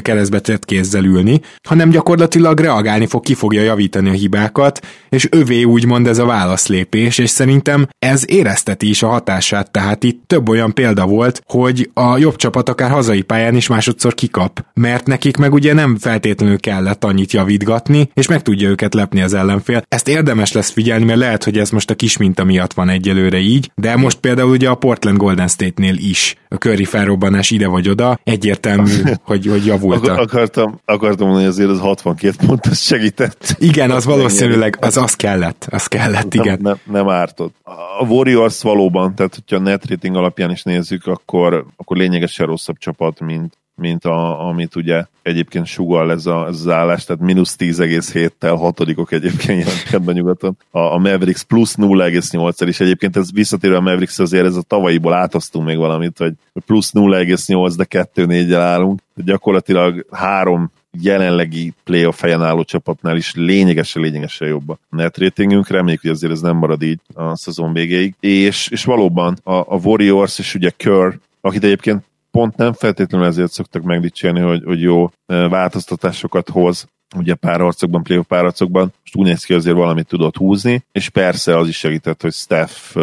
keresztbe tett kézzel ülni, hanem gyakorlatilag reagálni fog, ki fogja javítani a hibákat, és övé úgymond ez a válaszlépés, és szerintem ez érezteti is a hatását, tehát itt több olyan példa volt, hogy a jobb csapat akár hazai pályán is másodszor kikap, mert nekik meg ugye nem feltétlenül kellett annyit javítgatni, és meg tudja őket lepni az ellenfél. Ezt érdemes lesz figyelni, mert lehet, hogy ez most a kis mint amiatt van egyelőre így, de most például ugye a Portland Golden State-nél is a Curry felrobbanás ide vagy oda, egyértelmű, hogy, hogy javult. Ak- akartam, akartam mondani, azért az 62 pont az segített. Igen, az valószínűleg, az, az kellett, az kellett, igen. Nem, nem, nem ártott. A Warriors valóban, tehát hogyha a net rating alapján is nézzük, akkor, akkor lényegesen rosszabb csapat, mint, mint a, amit ugye egyébként sugal ez, a, ez az állás, tehát mínusz 10,7-tel hatodikok egyébként a nyugaton. A, a Mavericks plusz 0,8-el is egyébként ez visszatérő a Mavericks azért ez a tavalyiból átoztunk még valamit, hogy plusz 0,8, de 2-4-el állunk. Gyakorlatilag három jelenlegi playoff helyen álló csapatnál is lényegesen, lényegesen jobb a net ratingünk. Reméljük, hogy azért ez nem marad így a szezon végéig. És, és valóban a, a Warriors és ugye Kerr, akit egyébként pont nem feltétlenül ezért szoktak megdicsérni, hogy, hogy jó változtatásokat hoz, ugye párharcokban, playoff párharcokban, most úgy néz ki azért valamit tudott húzni, és persze az is segített, hogy Steph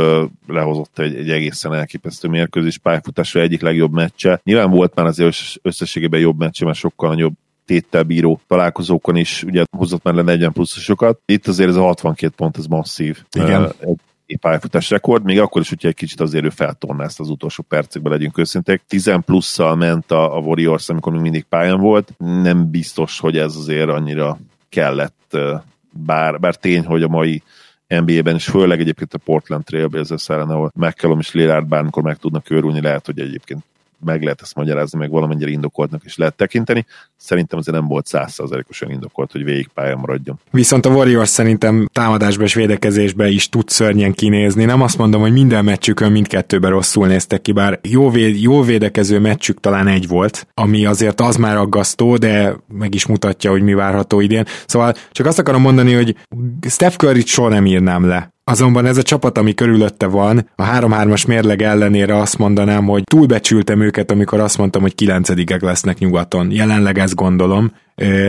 lehozott egy, egy egészen elképesztő mérkőzés pályafutásra egyik legjobb meccse. Nyilván volt már azért összességében jobb meccse, mert sokkal nagyobb téttel bíró találkozókon is ugye hozott már le 40 pluszosokat. Itt azért ez a 62 pont, ez masszív. Igen. Egy pályafutás rekord, még akkor is, hogyha egy kicsit azért ő feltornázt az utolsó percekben, legyünk őszinték. 10 plusszal ment a, a Warriors, amikor még mindig pályán volt. Nem biztos, hogy ez azért annyira kellett, bár, bár tény, hogy a mai NBA-ben, és főleg egyébként a Portland Trailblazers ellen, ahol McCallum és Lillard bármikor meg tudnak őrülni, lehet, hogy egyébként meg lehet ezt magyarázni, meg valamennyire indokoltnak is lehet tekinteni. Szerintem azért nem volt százszerzalékosan indokolt, hogy végig pályán maradjon. Viszont a Warriors szerintem támadásba és védekezésbe is tud szörnyen kinézni. Nem azt mondom, hogy minden meccsükön mindkettőben rosszul néztek ki, bár jó, véd, jó védekező meccsük talán egy volt, ami azért az már aggasztó, de meg is mutatja, hogy mi várható idén. Szóval csak azt akarom mondani, hogy Steph Curry-t soha nem írnám le Azonban ez a csapat, ami körülötte van, a 3-3-as mérleg ellenére azt mondanám, hogy túlbecsültem őket, amikor azt mondtam, hogy kilencedikek lesznek nyugaton. Jelenleg ezt gondolom,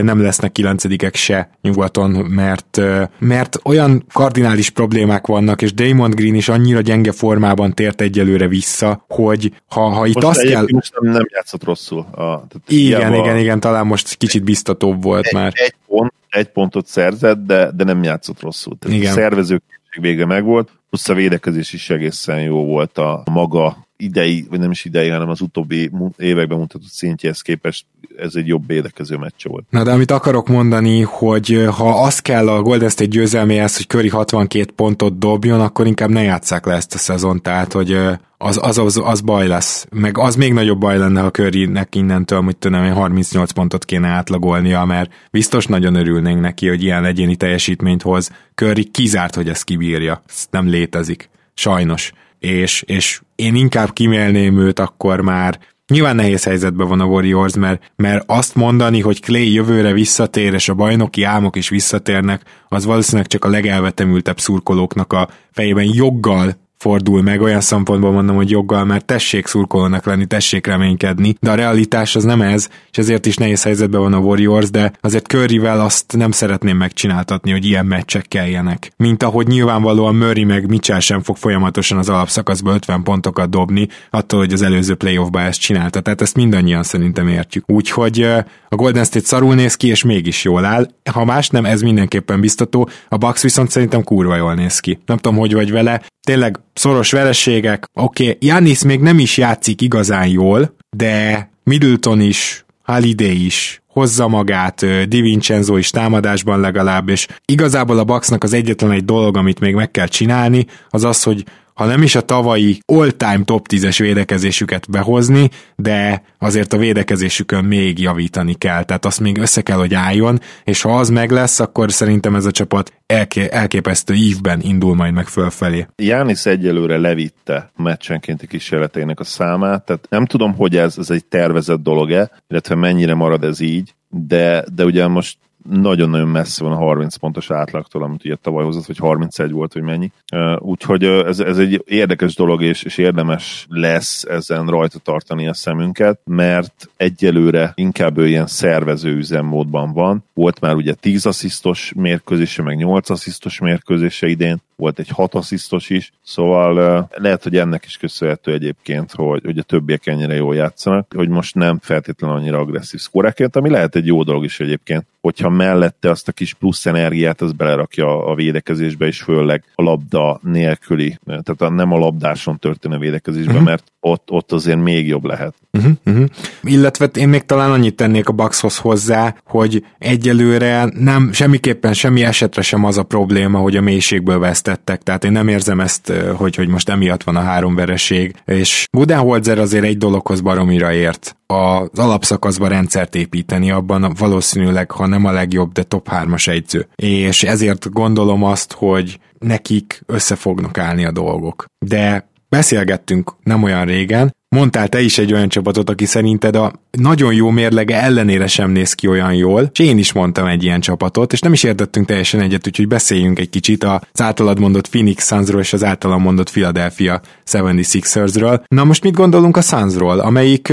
nem lesznek kilencedikek se nyugaton, mert, mert olyan kardinális problémák vannak, és Damon Green is annyira gyenge formában tért egyelőre vissza, hogy ha, ha itt most azt kell... Most nem, nem játszott rosszul. A, tehát igen, igen, igen, talán most kicsit biztatóbb volt egy, már. Egy, pont, egy pontot szerzett, de, de nem játszott rosszul. Tehát igen. a szervezők végre megvolt, plusz a védekezés is egészen jó volt a maga idei, vagy nem is idei, hanem az utóbbi években mutatott szintjéhez képest ez egy jobb védekező meccs volt. Na de amit akarok mondani, hogy ha az kell a Golden State győzelméhez, hogy Curry 62 pontot dobjon, akkor inkább ne játsszák le ezt a szezon, tehát hogy az, az, az, az baj lesz. Meg az még nagyobb baj lenne, ha Currynek innentől, hogy tudom, 38 pontot kéne átlagolnia, mert biztos nagyon örülnénk neki, hogy ilyen egyéni teljesítményt hoz. Curry kizárt, hogy ezt kibírja. Ez nem létezik. Sajnos. És, és én inkább kimélném őt akkor már Nyilván nehéz helyzetben van a Warriors, mert, mert azt mondani, hogy Clay jövőre visszatér, és a bajnoki álmok is visszatérnek, az valószínűleg csak a legelvetemültebb szurkolóknak a fejében joggal fordul meg, olyan szempontból mondom, hogy joggal, mert tessék szurkolónak lenni, tessék reménykedni, de a realitás az nem ez, és ezért is nehéz helyzetben van a Warriors, de azért Curryvel azt nem szeretném megcsináltatni, hogy ilyen meccsek kelljenek. Mint ahogy nyilvánvalóan Murray meg Mitchell sem fog folyamatosan az alapszakaszba 50 pontokat dobni, attól, hogy az előző playoffba ezt csinálta. Tehát ezt mindannyian szerintem értjük. Úgyhogy a Golden State szarul néz ki, és mégis jól áll. Ha más nem, ez mindenképpen biztató. A Bucks viszont szerintem kurva jól néz ki. Nem tudom, hogy vagy vele. Tényleg szoros vereségek. Oké, okay, Janis még nem is játszik igazán jól, de Middleton is, Holiday is hozza magát, Di Vincenzo is támadásban legalább, és igazából a Bucksnak az egyetlen egy dolog, amit még meg kell csinálni, az az, hogy ha nem is a tavalyi all-time top 10-es védekezésüket behozni, de azért a védekezésükön még javítani kell, tehát azt még össze kell, hogy álljon, és ha az meg lesz, akkor szerintem ez a csapat elké- elképesztő ívben indul majd meg fölfelé. Jánisz egyelőre levitte meccsenkénti kísérleteinek a számát, tehát nem tudom, hogy ez, ez egy tervezett dolog-e, illetve mennyire marad ez így, de, de ugye most nagyon-nagyon messze van a 30 pontos átlagtól, amit ugye tavaly hozott, vagy 31 volt, hogy mennyi. Úgyhogy ez, ez egy érdekes dolog, és, és érdemes lesz ezen rajta tartani a szemünket, mert egyelőre inkább ő ilyen szervező üzemmódban van. Volt már ugye 10 asszisztos mérkőzése, meg 8 asszisztos mérkőzése idén, volt egy hat asszisztos is, szóval lehet, hogy ennek is köszönhető egyébként, hogy, hogy a többiek ennyire jól játszanak, hogy most nem feltétlenül annyira agresszív szkoreként, ami lehet egy jó dolog is egyébként, hogyha mellette azt a kis plusz energiát az belerakja a védekezésbe, és főleg a labda nélküli, tehát a, nem a labdáson történő védekezésbe, uh-huh. mert ott, ott azért még jobb lehet. Uh-huh, uh-huh. Illetve én még talán annyit tennék a Buckshoz hozzá, hogy egyelőre nem, semmiképpen semmi esetre sem az a probléma, hogy a mélységből vesztettek, tehát én nem érzem ezt, hogy, hogy most emiatt van a három vereség, és Budenholzer azért egy dologhoz baromira ért, az alapszakaszban rendszert építeni, abban valószínűleg, ha nem a legjobb, de top 3-as egyző. És ezért gondolom azt, hogy nekik össze fognak állni a dolgok. De beszélgettünk nem olyan régen, mondtál te is egy olyan csapatot, aki szerinted a nagyon jó mérlege ellenére sem néz ki olyan jól, és én is mondtam egy ilyen csapatot, és nem is értettünk teljesen egyet, úgyhogy beszéljünk egy kicsit az általad mondott Phoenix Sunsról és az általam mondott Philadelphia 76ersről. Na most mit gondolunk a Sunsról, amelyik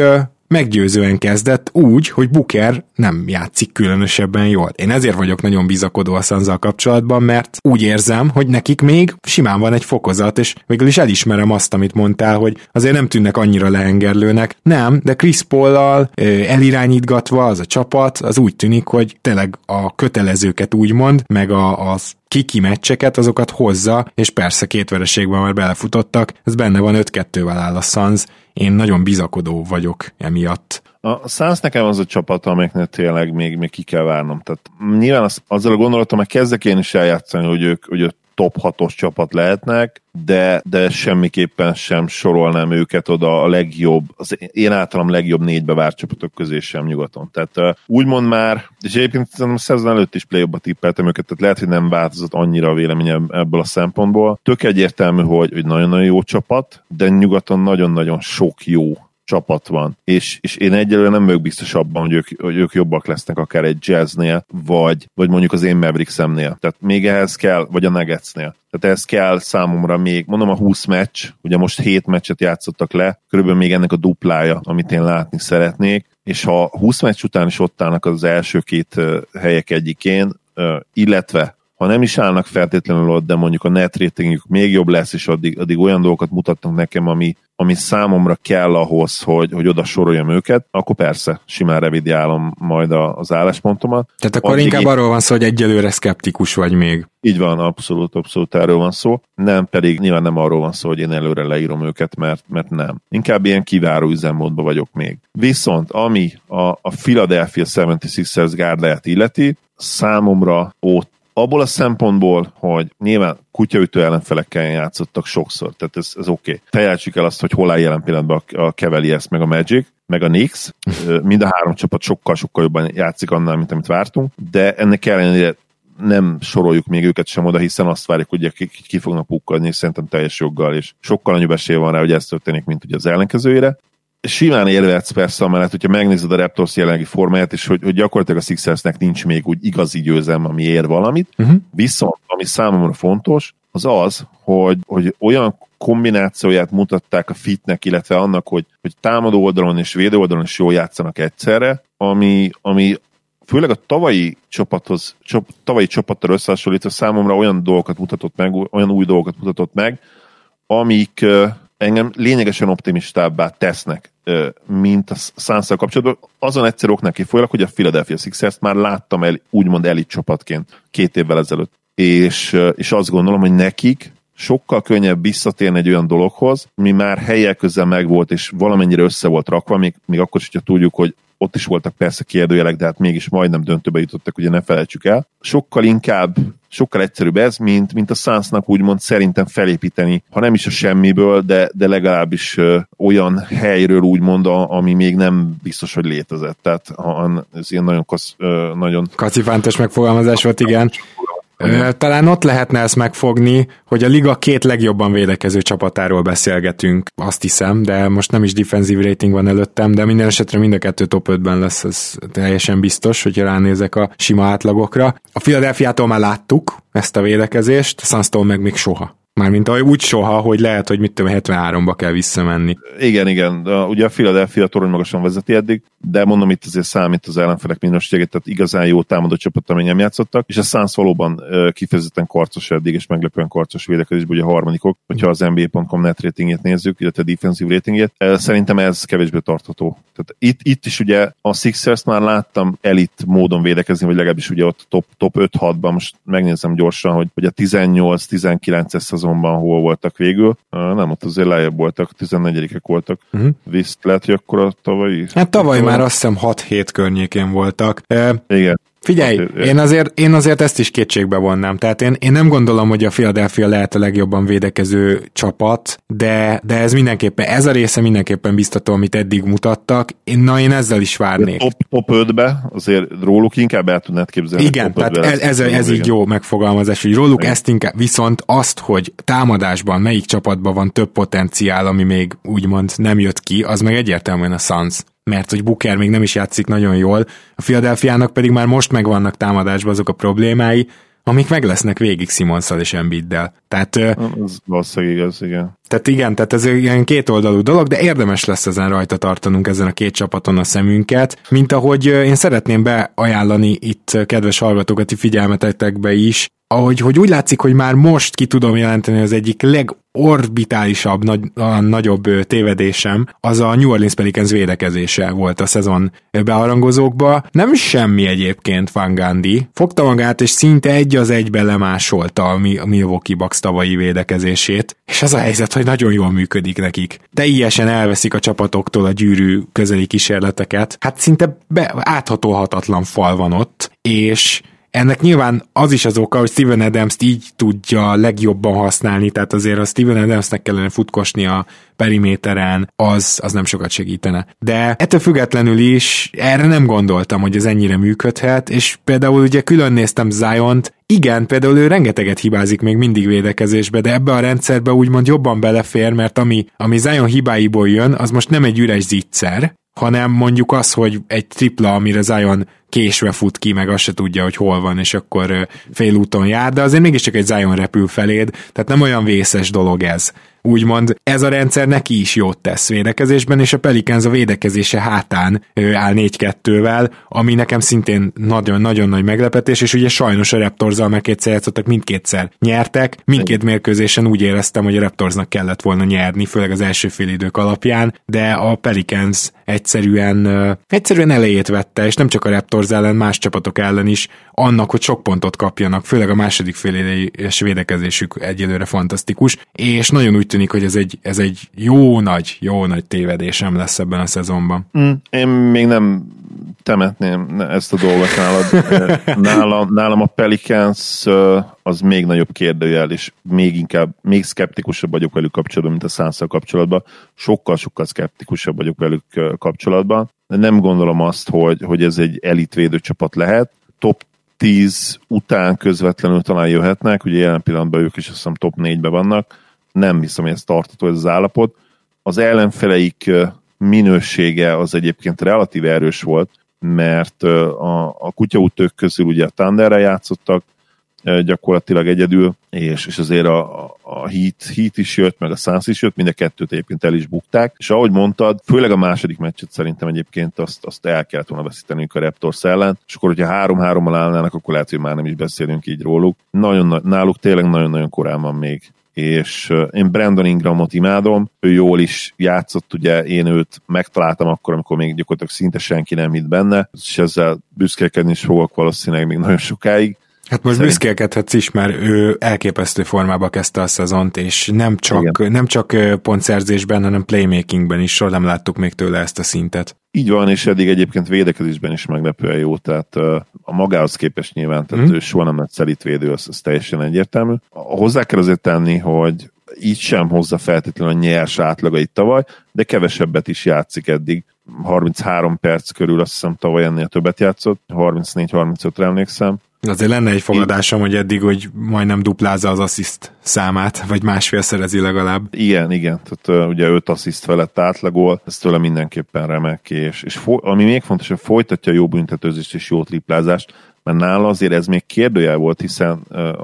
meggyőzően kezdett úgy, hogy Booker nem játszik különösebben jól. Én ezért vagyok nagyon bizakodó a Sanzal kapcsolatban, mert úgy érzem, hogy nekik még simán van egy fokozat, és végül is elismerem azt, amit mondtál, hogy azért nem tűnnek annyira lehengerlőnek. Nem, de Chris Paul-lal elirányítgatva az a csapat, az úgy tűnik, hogy tényleg a kötelezőket úgymond, meg a, az kiki meccseket, azokat hozza, és persze két vereségben már belefutottak, ez benne van 5-2-vel áll a Suns, én nagyon bizakodó vagyok emiatt. A Suns nekem az a csapat, amelyeknél tényleg még, még ki kell várnom. Tehát nyilván az, azzal a gondolatom, hogy kezdek én is eljátszani, hogy ők, hogy ők top 6-os csapat lehetnek, de, de semmiképpen sem sorolnám őket oda a legjobb, az én általam legjobb négybe várt csapatok közé sem nyugaton. Tehát úgymond már, és egyébként a szezon előtt is play tippeltem őket, tehát lehet, hogy nem változott annyira a véleményem ebből a szempontból. Tök egyértelmű, hogy, hogy nagyon-nagyon jó csapat, de nyugaton nagyon-nagyon sok jó csapat van, és, és én egyelőre nem vagyok biztos abban, hogy ők, hogy ők jobbak lesznek akár egy jazznél, vagy, vagy mondjuk az én Mavericksemnél. Tehát még ehhez kell, vagy a Nuggetsnél. Tehát ez kell számomra még, mondom a 20 meccs, ugye most 7 meccset játszottak le, körülbelül még ennek a duplája, amit én látni szeretnék, és ha 20 meccs után is ott állnak az első két helyek egyikén, illetve ha nem is állnak feltétlenül ott, de mondjuk a net ratingjuk még jobb lesz, és addig, addig olyan dolgokat mutatnak nekem, ami, ami számomra kell ahhoz, hogy, hogy oda soroljam őket, akkor persze, simán revidiálom majd a, az álláspontomat. Tehát akkor addig inkább én... arról van szó, hogy egyelőre szkeptikus vagy még. Így van, abszolút, abszolút erről van szó. Nem pedig nyilván nem arról van szó, hogy én előre leírom őket, mert, mert nem. Inkább ilyen kiváró üzemmódban vagyok még. Viszont ami a, a Philadelphia 76ers gárdáját illeti, számomra ott abból a szempontból, hogy nyilván kutyaütő ellenfelekkel játszottak sokszor, tehát ez, ez oké. Okay. Fejeltsük el azt, hogy hol áll jelen pillanatban a Cavaliers, meg a Magic, meg a Knicks. Mind a három csapat sokkal-sokkal jobban játszik annál, mint amit vártunk, de ennek ellenére nem soroljuk még őket sem oda, hiszen azt várjuk, hogy ki, ki fognak pukkadni, és szerintem teljes joggal, és sokkal nagyobb esély van rá, hogy ez történik, mint ugye az ellenkezőjére simán érvetsz persze amellett, hogyha megnézed a Raptors jelenlegi formáját, és hogy, hogy gyakorlatilag a Sixersnek nincs még úgy igazi győzelme, ami ér valamit, uh-huh. viszont ami számomra fontos, az az, hogy, hogy olyan kombinációját mutatták a fitnek, illetve annak, hogy, hogy támadó oldalon és védő oldalon is jól játszanak egyszerre, ami, ami főleg a tavalyi csapathoz, csop, tavalyi csapattal összehasonlítva számomra olyan dolgokat mutatott meg, olyan új dolgokat mutatott meg, amik engem lényegesen optimistábbá tesznek, mint a suns kapcsolatban. Azon egyszer ok neki folyamnak, hogy a Philadelphia Sixers-t már láttam el, úgymond elit csapatként két évvel ezelőtt. És, és azt gondolom, hogy nekik sokkal könnyebb visszatérni egy olyan dologhoz, mi már helyek közel megvolt, és valamennyire össze volt rakva, még, még akkor is, hogyha tudjuk, hogy ott is voltak persze kérdőjelek, de hát mégis majdnem döntőbe jutottak, ugye ne felejtsük el. Sokkal inkább, sokkal egyszerűbb ez, mint, mint a Sunsnak úgymond szerintem felépíteni, ha nem is a semmiből, de, de legalábbis ö, olyan helyről úgymond, a, ami még nem biztos, hogy létezett. Tehát ha, ez ilyen nagyon, kasz, ö, nagyon... Kacifántos megfogalmazás volt, igen. Talán ott lehetne ezt megfogni, hogy a liga két legjobban védekező csapatáról beszélgetünk, azt hiszem, de most nem is defensív rating van előttem, de minden esetre mind a kettő top 5-ben lesz, ez teljesen biztos, hogyha ránézek a sima átlagokra. A Philadelphia-tól már láttuk ezt a védekezést, a Suns-tól meg még soha. Mármint úgy soha, hogy lehet, hogy mit tudom, 73-ba kell visszamenni. Igen, igen. Ugye a Philadelphia torony magasan vezeti eddig, de mondom itt azért számít az ellenfelek minőségét, tehát igazán jó támadó csapat, amely nem játszottak, és a Suns valóban kifejezetten karcos eddig, és meglepően karcos védekezésben, ugye a harmadikok, hogyha az NBA.com net ratingét nézzük, illetve a defensive ratingét. Szerintem ez kevésbé tartható. Tehát itt, itt is ugye a Sixers már láttam elit módon védekezni, vagy legalábbis ugye ott top, top 5-6-ban, most megnézem gyorsan, hogy, hogy a 18-19-es szezonban hol voltak végül. Nem, ott azért lejjebb voltak, 14-ek voltak. Uh-huh. Visz, lehet, hogy akkor a tavalyi... Hát tavaly már azt hiszem 6-7 környékén voltak. Igen. Figyelj, hát, én azért, én azért ezt is kétségbe vonnám. Tehát én, én nem gondolom, hogy a Philadelphia lehet a legjobban védekező csapat, de, de ez mindenképpen, ez a része mindenképpen biztató, amit eddig mutattak. Én, na, én ezzel is várnék. Top, top 5-be azért róluk inkább el tudnád képzelni. Igen, tehát ez, ez, ez így jó megfogalmazás, hogy róluk Igen. ezt inkább, viszont azt, hogy támadásban melyik csapatban van több potenciál, ami még úgymond nem jött ki, az meg egyértelműen a Suns mert hogy Booker még nem is játszik nagyon jól, a Philadelphiának pedig már most megvannak támadásban azok a problémái, amik meg lesznek végig Simonszal és Embiiddel. Tehát, ez valószínűleg igaz, igen. Tehát igen, tehát ez egy ilyen kétoldalú dolog, de érdemes lesz ezen rajta tartanunk ezen a két csapaton a szemünket, mint ahogy én szeretném beajánlani itt kedves hallgatókat figyelmetetekbe is, ahogy hogy úgy látszik, hogy már most ki tudom jelenteni az egyik legorbitálisabb, nagy, a nagyobb tévedésem, az a New Orleans Pelicans védekezése volt a szezon beharangozókba. Nem semmi egyébként Van Gandhi. Fogta magát, és szinte egy az egybe lemásolta a Milwaukee Bucks tavalyi védekezését, és az a helyzet, hogy nagyon jól működik nekik. Teljesen elveszik a csapatoktól a gyűrű közeli kísérleteket. Hát szinte be, áthatolhatatlan fal van ott, és ennek nyilván az is az oka, hogy Steven adams így tudja legjobban használni, tehát azért a Steven Adamsnek kellene futkosni a periméteren, az, az nem sokat segítene. De ettől függetlenül is erre nem gondoltam, hogy ez ennyire működhet, és például ugye külön néztem Zion-t, igen, például ő rengeteget hibázik még mindig védekezésbe, de ebbe a rendszerbe úgymond jobban belefér, mert ami, ami Zion hibáiból jön, az most nem egy üres zicser, hanem mondjuk az, hogy egy tripla, amire Zion késve fut ki, meg azt se tudja, hogy hol van, és akkor félúton jár, de azért mégiscsak egy Zion repül feléd, tehát nem olyan vészes dolog ez. Úgymond ez a rendszer neki is jót tesz védekezésben, és a Pelicans a védekezése hátán áll 4-2-vel, ami nekem szintén nagyon-nagyon nagy meglepetés, és ugye sajnos a Raptorzzal meg kétszer játszottak, mindkétszer nyertek, mindkét mérkőzésen úgy éreztem, hogy a Raptorsnak kellett volna nyerni, főleg az első fél idők alapján, de a Pelicans egyszerűen, egyszerűen elejét vette, és nem csak a Raptors ellen, más csapatok ellen is, annak, hogy sok pontot kapjanak, főleg a második fél és védekezésük egyelőre fantasztikus, és nagyon úgy tűnik, hogy ez egy, ez egy jó nagy, jó nagy tévedésem lesz ebben a szezonban. Mm, én még nem temetném ezt a dolgot nálad. Nálam, nálam a Pelicans az még nagyobb kérdőjel, és még inkább, még szkeptikusabb vagyok velük kapcsolatban, mint a Sansa kapcsolatban. Sokkal-sokkal szkeptikusabb vagyok velük kapcsolatban. Nem gondolom azt, hogy, hogy ez egy elitvédő csapat lehet. Top 10 után közvetlenül talán jöhetnek, ugye jelen pillanatban ők is azt hiszem top 4-ben vannak, nem hiszem, hogy ez tartató ez az állapot. Az ellenfeleik minősége az egyébként relatív erős volt, mert a, a kutyaútők közül ugye a Thunderre játszottak, gyakorlatilag egyedül, és, és azért a, a Heat, Heat is jött, meg a Suns is jött, mind a kettőt egyébként el is bukták, és ahogy mondtad, főleg a második meccset szerintem egyébként azt, azt el kellett volna veszítenünk a Raptors ellen, és akkor, hogyha három-hárommal állnának, akkor lehet, hogy már nem is beszélünk így róluk. Nagyon, náluk tényleg nagyon-nagyon korán van még és én Brandon Ingramot imádom, ő jól is játszott, ugye én őt megtaláltam akkor, amikor még gyakorlatilag szinte senki nem hitt benne, és ezzel büszkélkedni is fogok valószínűleg még nagyon sokáig, Hát most Szerint... büszkélkedhetsz is, mert ő elképesztő formába kezdte a szezont, és nem csak, nem csak pontszerzésben, hanem playmakingben is soha nem láttuk még tőle ezt a szintet. Így van, és eddig egyébként védekezésben is meglepően jó, tehát a magához képest nyilván, tehát mm. ő soha nem lett szelítvédő, az, az teljesen egyértelmű. Hozzá kell azért tenni, hogy így sem hozza feltétlenül a nyers átlagait tavaly, de kevesebbet is játszik eddig. 33 perc körül azt hiszem tavaly ennél többet játszott, 34-35-re emlékszem, Azért lenne egy fogadásom, hogy eddig, hogy majdnem duplázza az assziszt számát, vagy másfél szerezi legalább. Igen, igen, tehát uh, ugye öt assziszt felett átlagol, ez tőle mindenképpen remek, és, és fo- ami még fontos, hogy folytatja jó büntetőzést és jó triplázást, mert nála azért ez még kérdőjel volt, hiszen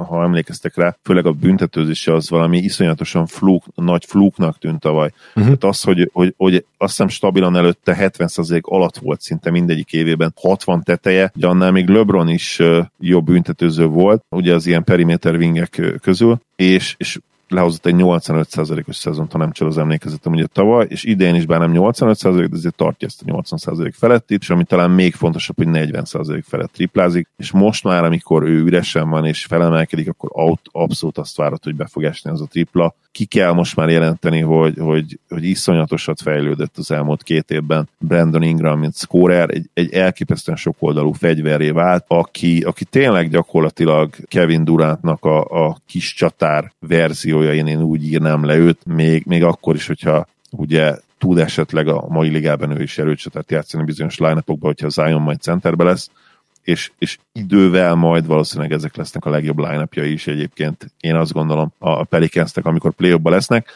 ha emlékeztek rá, főleg a büntetőzése az valami iszonyatosan flúk, nagy flúknak tűnt tavaly. Uh-huh. Tehát az, hogy, hogy, hogy azt hiszem stabilan előtte 70% alatt volt szinte mindegyik évében, 60 teteje, de annál még LeBron is jobb büntetőző volt, ugye az ilyen periméter wingek közül, és, és lehozott egy 85%-os szezont, ha nem csak az emlékezetem ugye tavaly, és idén is bár nem 85%, de azért tartja ezt a 80% felett itt, és ami talán még fontosabb, hogy 40% felett triplázik, és most már, amikor ő üresen van és felemelkedik, akkor abszolút azt várod, hogy be fog esni az a tripla, ki kell most már jelenteni, hogy, hogy, hogy iszonyatosat fejlődött az elmúlt két évben Brandon Ingram, mint scorer, egy, egy elképesztően sokoldalú fegyveré vált, aki, aki tényleg gyakorlatilag Kevin Durantnak a, a kis csatár verziója, én, én úgy írnám le őt, még, még akkor is, hogyha ugye tud esetleg a mai ligában ő is erőcsatát játszani bizonyos line hogyha Zion majd centerbe lesz, és, és idővel majd valószínűleg ezek lesznek a legjobb line is egyébként. Én azt gondolom a Pelicansnek, amikor play lesznek,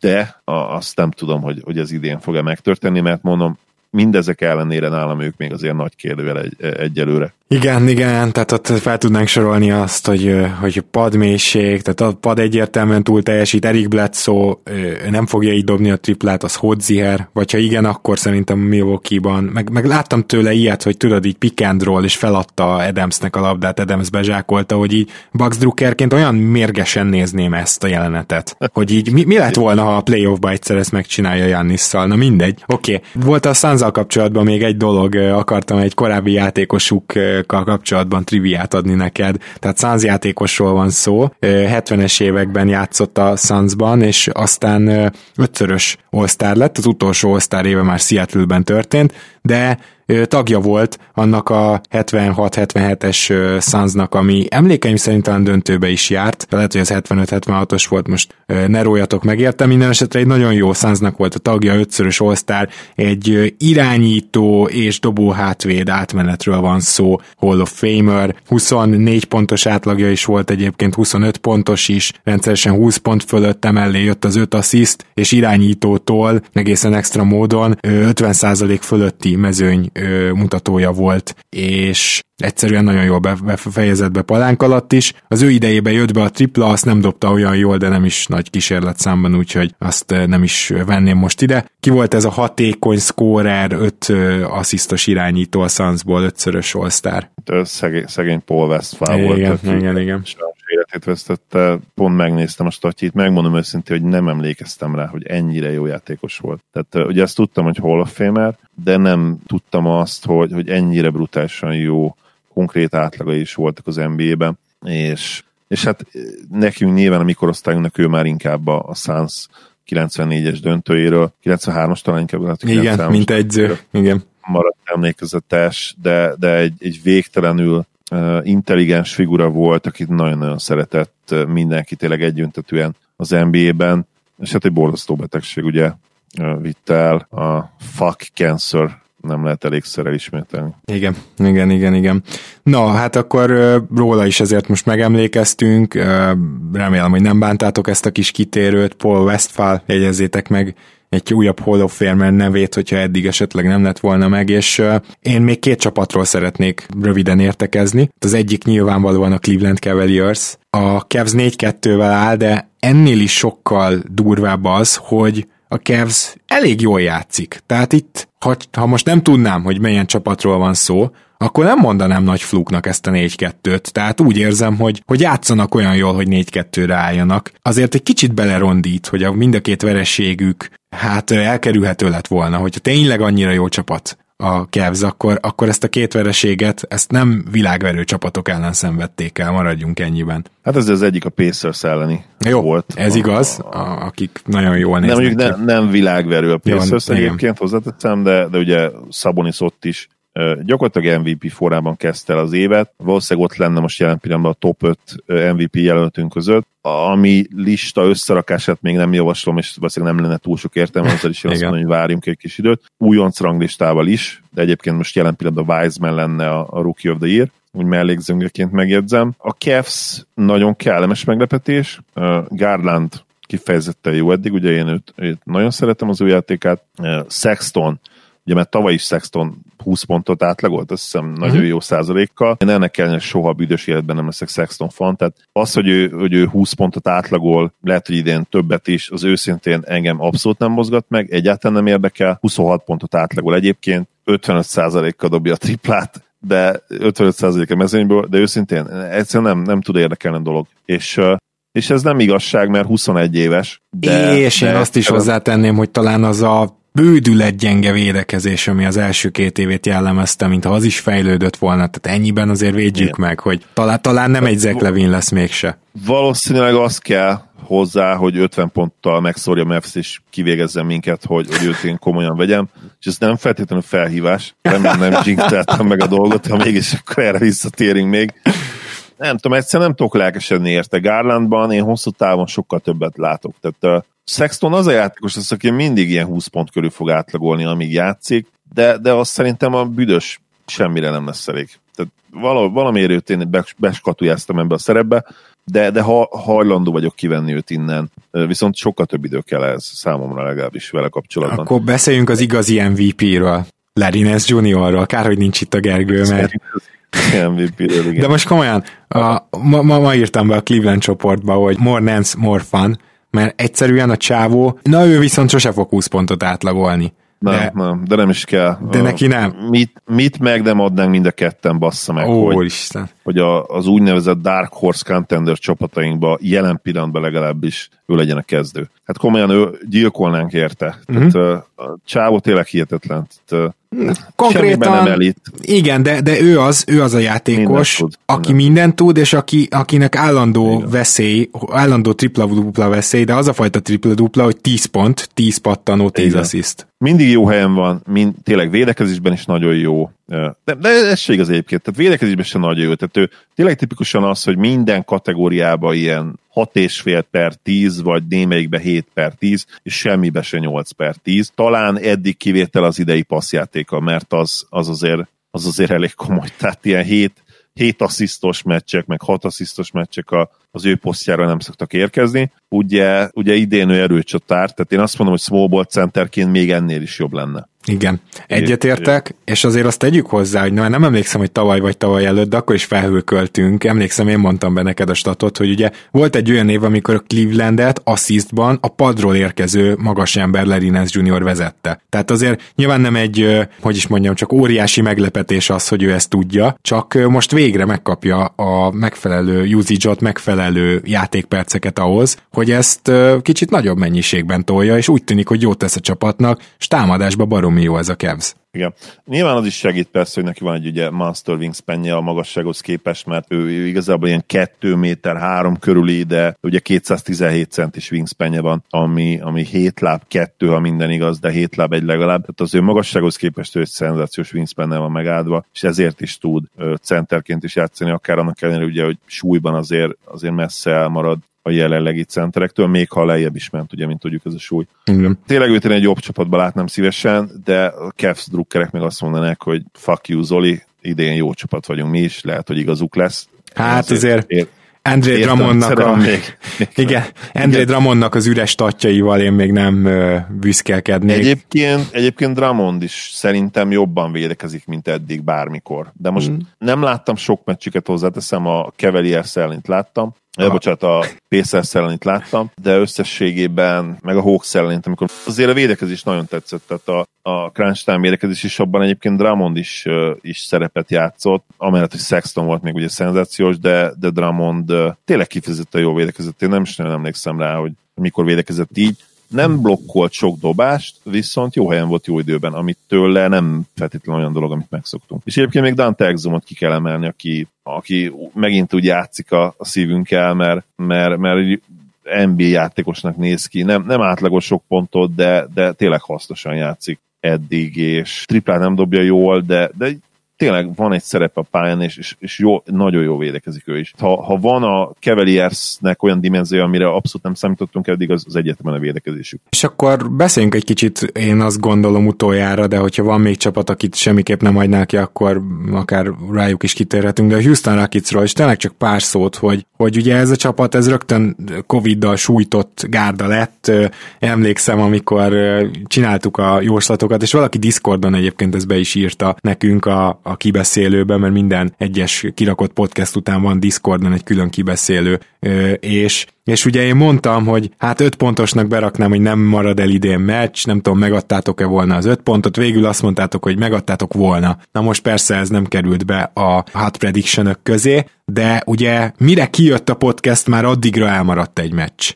de azt nem tudom, hogy, hogy ez idén fog-e megtörténni, mert mondom, mindezek ellenére nálam ők még azért nagy kérdővel egy, egyelőre. Igen, igen, tehát ott fel tudnánk sorolni azt, hogy, hogy padmélység, tehát a pad egyértelműen túl teljesít, Erik Bledsoe nem fogja így dobni a triplát, az Hodziher, vagy ha igen, akkor szerintem Milwaukee-ban, meg, meg láttam tőle ilyet, hogy tudod, így pick and roll, és feladta Adamsnek a labdát, Adams bezsákolta, hogy így Bugs Druckerként olyan mérgesen nézném ezt a jelenetet, hogy így mi, mi lett volna, ha a playoffba egyszer ezt megcsinálja Jannisszal, na mindegy. Oké, okay. volt a Sanzal kapcsolatban még egy dolog, akartam egy korábbi játékosuk kapcsolatban triviát adni neked. Tehát Suns játékosról van szó, 70-es években játszott a Sunsban, és aztán ötszörös all lett, az utolsó all éve már Seattle-ben történt, de tagja volt annak a 76-77-es Sunsnak, ami emlékeim szerint talán döntőbe is járt, lehet, hogy az 75-76-os volt, most ne rójatok meg érte, minden esetre egy nagyon jó Sunsnak volt a tagja, ötszörös all egy irányító és dobó hátvéd átmenetről van szó, Hall of Famer, 24 pontos átlagja is volt egyébként, 25 pontos is, rendszeresen 20 pont fölött emellé jött az 5 assziszt, és irányítótól egészen extra módon 50% fölötti mezőny mutatója volt, és egyszerűen nagyon jól befejezett be palánk alatt is. Az ő idejében jött be a tripla, azt nem dobta olyan jól, de nem is nagy kísérlet számban, úgyhogy azt nem is venném most ide. Ki volt ez a hatékony scorer, öt asszisztos irányító a Sunsból, ötszörös all Szegény, szegény Paul Westphal volt. Igen, igen, igen életét vesztette, pont megnéztem a statjét, megmondom őszintén, hogy nem emlékeztem rá, hogy ennyire jó játékos volt. Tehát ugye ezt tudtam, hogy Hall of Famer, de nem tudtam azt, hogy, hogy ennyire brutálisan jó konkrét átlagai is voltak az NBA-ben, és, és hát nekünk nyilván a mikorosztályunknak ő már inkább a, a Suns 94-es döntőjéről, 93-as talán inkább. Hát Igen, mint egyző, igen. Maradt emlékezetes, de, de egy, egy végtelenül intelligens figura volt, akit nagyon-nagyon szeretett mindenki tényleg egyöntetően az NBA-ben, és hát egy borzasztó betegség ugye vitt el a fuck cancer nem lehet elégszer elismételni. Igen, igen, igen, igen. Na, hát akkor róla is ezért most megemlékeztünk, remélem, hogy nem bántátok ezt a kis kitérőt, Paul Westphal, jegyezzétek meg egy újabb Hall of Famer nevét, hogyha eddig esetleg nem lett volna meg, és én még két csapatról szeretnék röviden értekezni. Az egyik nyilvánvalóan a Cleveland Cavaliers. A Cavs 4-2-vel áll, de ennél is sokkal durvább az, hogy a Cavs elég jól játszik. Tehát itt, ha, ha most nem tudnám, hogy milyen csapatról van szó, akkor nem mondanám nagy fluknak ezt a 4-2-t. Tehát úgy érzem, hogy, hogy játszanak olyan jól, hogy 4-2-re álljanak. Azért egy kicsit belerondít, hogy a mind a két vereségük hát elkerülhető lett volna, hogyha tényleg annyira jó csapat a Cavs, akkor, akkor ezt a két vereséget, ezt nem világverő csapatok ellen szenvedték el, maradjunk ennyiben. Hát ez az egyik a Pacers elleni Jó, volt. ez a, igaz, a, akik nagyon jól néznek. Nem, mondjuk ne, nem világverő a Pacers Jó, egyébként hozzáteszem, de, de ugye Szabonis ott is gyakorlatilag MVP forrában kezdte el az évet. Valószínűleg ott lenne most jelen pillanatban a top 5 MVP jelöltünk között. Ami lista összerakását még nem javaslom, és valószínűleg nem lenne túl sok értelme, azzal is azt mondom, hogy várjunk egy kis időt. Újonc ranglistával is, de egyébként most jelen pillanatban Wiseman lenne a, a Rookie of the Year úgy mellékzőngeként megjegyzem. A Cavs nagyon kellemes meglepetés. Garland kifejezetten jó eddig, ugye én őt, őt nagyon szeretem az ő játékát. Sexton Ugye mert tavaly is Sexton 20 pontot átlagolt, azt hiszem nagyon uh-huh. jó százalékkal. Én ennek ellenére soha büdös életben nem leszek Sexton fan, tehát az, hogy ő, hogy ő 20 pontot átlagol, lehet, hogy idén többet is, az őszintén engem abszolút nem mozgat meg, egyáltalán nem érdekel. 26 pontot átlagol egyébként, 55%-kal dobja a triplát, de 55% a mezőnyből, de őszintén egyszerűen nem, nem tud érdekelni a dolog. És és ez nem igazság, mert 21 éves. De, és én de azt is hozzátenném, hogy talán az a bődület gyenge védekezés, ami az első két évét jellemezte, mintha az is fejlődött volna, tehát ennyiben azért védjük meg, hogy talán, talán nem egy Zach Levin lesz mégse. Valószínűleg az kell hozzá, hogy 50 ponttal megszórja Mavs és kivégezzen minket, hogy, hogy őt én komolyan vegyem, és ez nem feltétlenül felhívás, remélem nem jinxeltem meg a dolgot, ha mégis akkor erre visszatérünk még nem tudom, egyszerűen nem tudok lelkesedni érte. Garlandban én hosszú távon sokkal többet látok. Tehát Sexton az a játékos, az, aki mindig ilyen 20 pont körül fog átlagolni, amíg játszik, de, de azt szerintem a büdös semmire nem lesz elég. Tehát vala, valamiért őt én beskatujáztam ebbe a szerepbe, de, de ha, hajlandó vagyok kivenni őt innen, viszont sokkal több idő kell ez számomra legalábbis vele kapcsolatban. Akkor beszéljünk az igazi MVP-ről. Larines Juniorról, kár, hogy nincs itt a Gergő, mert... MVP igen. De most komolyan, a, ma, ma, ma írtam be a Cleveland csoportba, hogy more nance, more fun, mert egyszerűen a csávó, na ő viszont sose fog 20 pontot átlagolni. Nem, de, nem, de nem is kell. De neki nem. Mit, mit meg nem adnánk mind a ketten, bassza meg, Ó, hogy, Isten. Hogy a, az úgynevezett Dark Horse Contender csapatainkban jelen pillanatban legalábbis ő legyen a kezdő. Hát komolyan ő gyilkolnánk érte. Uh-huh. Tehát, uh, a csávó tényleg hihetetlen. Tehát, Konkrétan, nem elit. igen, de, de ő az, ő az a játékos, tud, aki minden. mindent tud, és aki, akinek állandó igen. veszély, állandó tripla-dupla veszély, de az a fajta tripla-dupla, hogy 10 pont, 10 pattanó, 10 igen. assziszt. Mindig jó helyen van, mind, tényleg védekezésben is nagyon jó. De, de ez se igaz egyébként, tehát védekezésben sem nagyon jó. Tehát ő tényleg tipikusan az, hogy minden kategóriában ilyen 6,5 per 10, vagy némelyikbe 7 per 10, és semmibe se 8 per 10. Talán eddig kivétel az idei passzjátéka, mert az, az, azért, az azért elég komoly. Tehát ilyen 7, 7 asszisztos meccsek, meg 6 asszisztos meccsek a, az ő posztjára nem szoktak érkezni. Ugye, ugye idén ő erőcsatár, tehát én azt mondom, hogy small ball centerként még ennél is jobb lenne. Igen, egyetértek, és azért azt tegyük hozzá, hogy nem emlékszem, hogy tavaly vagy tavaly előtt, de akkor is felhőköltünk. Emlékszem, én mondtam be neked a statot, hogy ugye volt egy olyan év, amikor a Clevelandet assistban a padról érkező magas ember Lerinez Jr. vezette. Tehát azért nyilván nem egy, hogy is mondjam, csak óriási meglepetés az, hogy ő ezt tudja, csak most végre megkapja a megfelelő usage megfelelő játékperceket ahhoz, hogy ezt kicsit nagyobb mennyiségben tolja, és úgy tűnik, hogy jót tesz a csapatnak, és támadásba barom baromi jó ez a Cavs. Igen. Nyilván az is segít persze, hogy neki van egy ugye Master wingspanje a magassághoz képest, mert ő igazából ilyen 2 méter 3 körüli, de ugye 217 centis wingspanje van, ami, ami 7 láb 2, ha minden igaz, de 7 láb egy legalább. Tehát az ő magassághoz képest ő egy szenzációs wingspanne van megáldva, és ezért is tud centerként is játszani, akár annak ellenére ugye, hogy súlyban azért, azért messze elmarad a jelenlegi centerektől, még ha lejjebb is ment, ugye, mint tudjuk, ez a súly. Igen. Tényleg őt én egy jobb csapatban látnám szívesen, de a Cavs drukkerek meg azt mondanák, hogy fuck you, Zoli, idén jó csapat vagyunk mi is, lehet, hogy igazuk lesz. Hát azért, azért André Drummondnak a, még, még igen, André Drummondnak az üres tatjaival én még nem uh, büszkelkednék. Egyébként, egyébként Drummond is szerintem jobban védekezik, mint eddig bármikor. De most mm. nem láttam sok meccsüket hozzáteszem, a Cavaliers ellent láttam, Ja, bocsánat, a Pacers ellenit láttam, de összességében, meg a Hawks ellenit, amikor azért a védekezés nagyon tetszett, tehát a, a crunch time védekezés is abban egyébként Drummond is, is szerepet játszott, amellett, hogy Sexton volt még ugye szenzációs, de, de Drummond tényleg kifejezetten jó védekezett, én nem is nagyon emlékszem rá, hogy mikor védekezett így, nem blokkolt sok dobást, viszont jó helyen volt jó időben, amit tőle nem feltétlenül olyan dolog, amit megszoktunk. És egyébként még Dante Exumot ki kell emelni, aki, aki megint úgy játszik a, a szívünkkel, mert, mert, mert NBA játékosnak néz ki, nem, nem átlagos sok pontot, de, de tényleg hasznosan játszik eddig, és triplát nem dobja jól, de, de tényleg van egy szerep a pályán, és, és, és jó, nagyon jó védekezik ő is. Ha, ha van a Cavaliersnek olyan dimenziója, amire abszolút nem számítottunk eddig, az, az egyetemen a védekezésük. És akkor beszéljünk egy kicsit, én azt gondolom utoljára, de hogyha van még csapat, akit semmiképp nem hagynál ki, akkor akár rájuk is kitérhetünk, de a Houston Rocketsról is tényleg csak pár szót, hogy, hogy ugye ez a csapat, ez rögtön Covid-dal sújtott gárda lett. Emlékszem, amikor csináltuk a jóslatokat, és valaki Discordon egyébként ez be is írta nekünk a, a kibeszélőben, mert minden egyes kirakott podcast után van Discordon egy külön kibeszélő, és és ugye én mondtam, hogy hát öt pontosnak beraknám, hogy nem marad el idén meccs, nem tudom, megadtátok-e volna az öt pontot, végül azt mondtátok, hogy megadtátok volna. Na most persze ez nem került be a hot prediction közé, de ugye mire kijött a podcast, már addigra elmaradt egy meccs.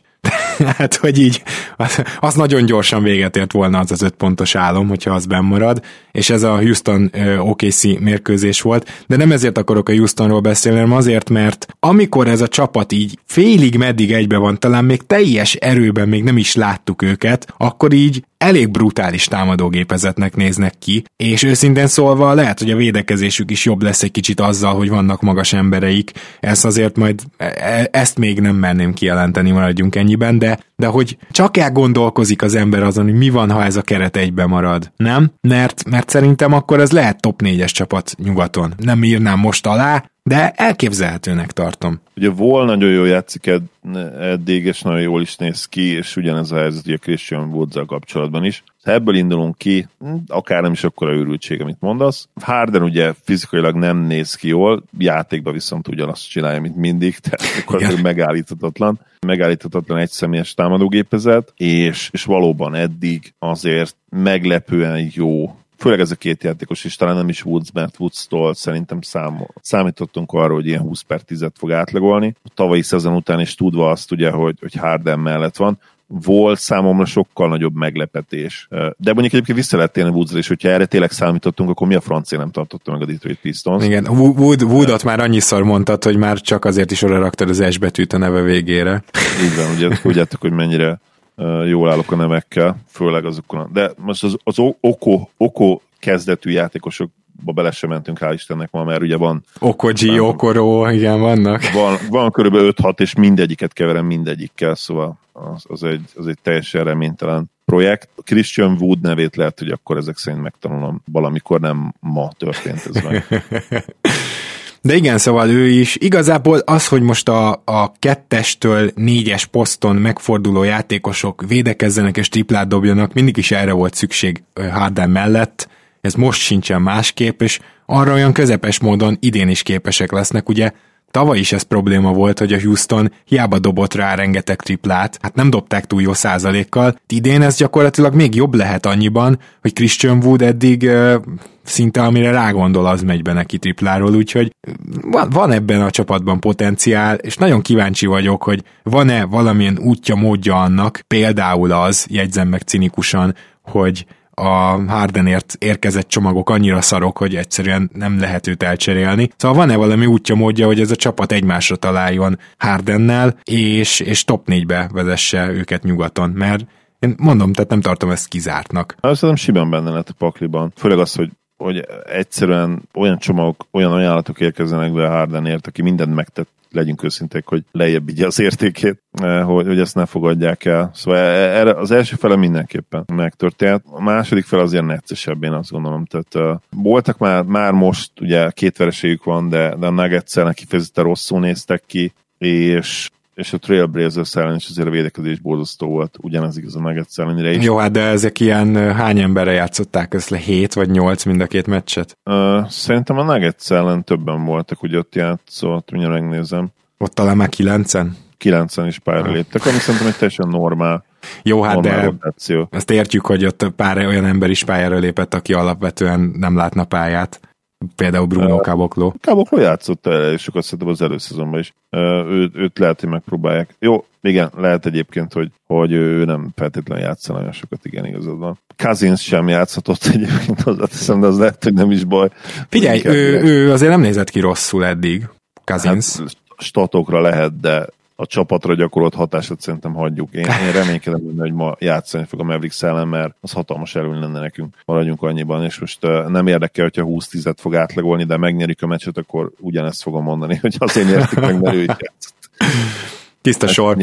hát, hogy így, az, az nagyon gyorsan véget ért volna az az öt pontos álom, hogyha az marad, és ez a Houston OKC mérkőzés volt, de nem ezért akarok a Houstonról beszélni, hanem azért, mert amikor ez a csapat így félig meddig egybe van, talán még teljes erőben még nem is láttuk őket, akkor így elég brutális támadógépezetnek néznek ki, és őszintén szólva lehet, hogy a védekezésük is jobb lesz egy kicsit azzal, hogy vannak magas embereik, ezt azért majd, e, e, ezt még nem merném kijelenteni, maradjunk ennyiben, de, de hogy csak elgondolkozik az ember azon, hogy mi van, ha ez a keret egybe marad, nem? Mert, mert szerintem akkor ez lehet top 4-es csapat nyugaton. Nem írnám most alá, de elképzelhetőnek tartom. Ugye Vol nagyon jól játszik ed- eddig, és nagyon jól is néz ki, és ugyanez a helyzet ugye Christian woods kapcsolatban is. Ha ebből indulunk ki, hm, akár nem is akkora őrültség, amit mondasz. Harden ugye fizikailag nem néz ki jól, játékban viszont ugyanazt csinálja, mint mindig, tehát akkor megállíthatatlan. Megállíthatatlan egy személyes támadógépezet, és, és valóban eddig azért meglepően jó főleg ez a két játékos is, talán nem is Woods, mert Woods-tól szerintem szám, számítottunk arra, hogy ilyen 20 per 10 fog átlagolni. A tavalyi szezon után is tudva azt ugye, hogy, hogy Harden mellett van, volt számomra sokkal nagyobb meglepetés. De mondjuk egyébként vissza lehet térni Woodsra, és hogyha erre tényleg számítottunk, akkor mi a francia nem tartotta meg a Detroit Pistons? Igen, Wood, Woodot már annyiszor mondtad, hogy már csak azért is oda raktad az S betűt a neve végére. Így van, ugye tudjátok, hogy mennyire jól állok a nevekkel, főleg azokon. De most az, az Oko, Oko kezdetű játékosokba bele sem mentünk, hál' Istennek ma, mert ugye van... Okoji, Okoro, igen, vannak. Van, van körülbelül 5-6, és mindegyiket keverem mindegyikkel, szóval az, az, egy, az egy teljesen reménytelen projekt. Christian Wood nevét lehet, hogy akkor ezek szerint megtanulom valamikor, nem ma történt ez meg. De igen, szóval ő is. Igazából az, hogy most a, a kettestől négyes poszton megforduló játékosok védekezzenek és triplát dobjanak, mindig is erre volt szükség Harden mellett. Ez most sincsen másképp, és arra olyan közepes módon idén is képesek lesznek, ugye Tavaly is ez probléma volt, hogy a Houston hiába dobott rá rengeteg triplát, hát nem dobták túl jó százalékkal. Idén ez gyakorlatilag még jobb lehet annyiban, hogy Christian Wood eddig uh, szinte amire rágondol, az megy be neki tripláról, úgyhogy van, van ebben a csapatban potenciál, és nagyon kíváncsi vagyok, hogy van-e valamilyen útja, módja annak, például az, jegyzem meg cinikusan, hogy a Hardenért érkezett csomagok annyira szarok, hogy egyszerűen nem lehet őt elcserélni. Szóval van-e valami útja módja, hogy ez a csapat egymásra találjon Hardennel, és, és top 4-be vezesse őket nyugaton, mert én mondom, tehát nem tartom ezt kizártnak. Azt nem simán benne lett a pakliban. Főleg az, hogy hogy egyszerűen olyan csomagok, olyan ajánlatok érkezzenek be Hardenért, aki mindent megtett legyünk őszinték, hogy lejjebb vigye az értékét, eh, hogy, hogy ezt ne fogadják el. Szóval e, erre az első fele mindenképpen megtörtént. A második fele azért neccesebb, én azt gondolom. Tehát uh, voltak már, már most, ugye két vereségük van, de, de a Nuggets-el kifejezetten rosszul néztek ki, és és a Trailblazers ellen is azért a védekezés borzasztó volt, ugyanez igaz a Nuggets ellenére is. Jó, hát de ezek ilyen hány emberre játszották ezt le? 7 vagy 8 mind a két meccset? Uh, szerintem a Nuggets ellen többen voltak, hogy ott játszott, mindjárt megnézem. Ott talán már 9-en? 9 is pályára léptek, ami szerintem egy teljesen normál jó, hát de rotáció. ezt értjük, hogy ott pár olyan ember is pályára lépett, aki alapvetően nem látna pályát. Például Bruno uh, Caboclo. Caboclo játszott el, és sokat szerintem az előszezonban is. Uh, őt, őt lehet, hogy megpróbálják. Jó, igen, lehet egyébként, hogy, hogy ő nem feltétlenül játsza nagyon sokat, igen, igazad van. Cousins sem játszhatott egyébként, hozzáteszem, de az lehet, hogy nem is baj. Figyelj, ő, ő azért nem nézett ki rosszul eddig, Cousins. Hát, statokra lehet, de a csapatra gyakorolt hatását szerintem hagyjuk. Én, én reménykedem benne, hogy ma játszani fog a Mavericks ellen, mert az hatalmas előny lenne nekünk. Maradjunk annyiban, és most uh, nem érdekel, hogyha 20-10-et fog átlagolni, de megnyerik a meccset, akkor ugyanezt fogom mondani, hogy azért nyertük meg, mert ő játszott. Tiszta sor.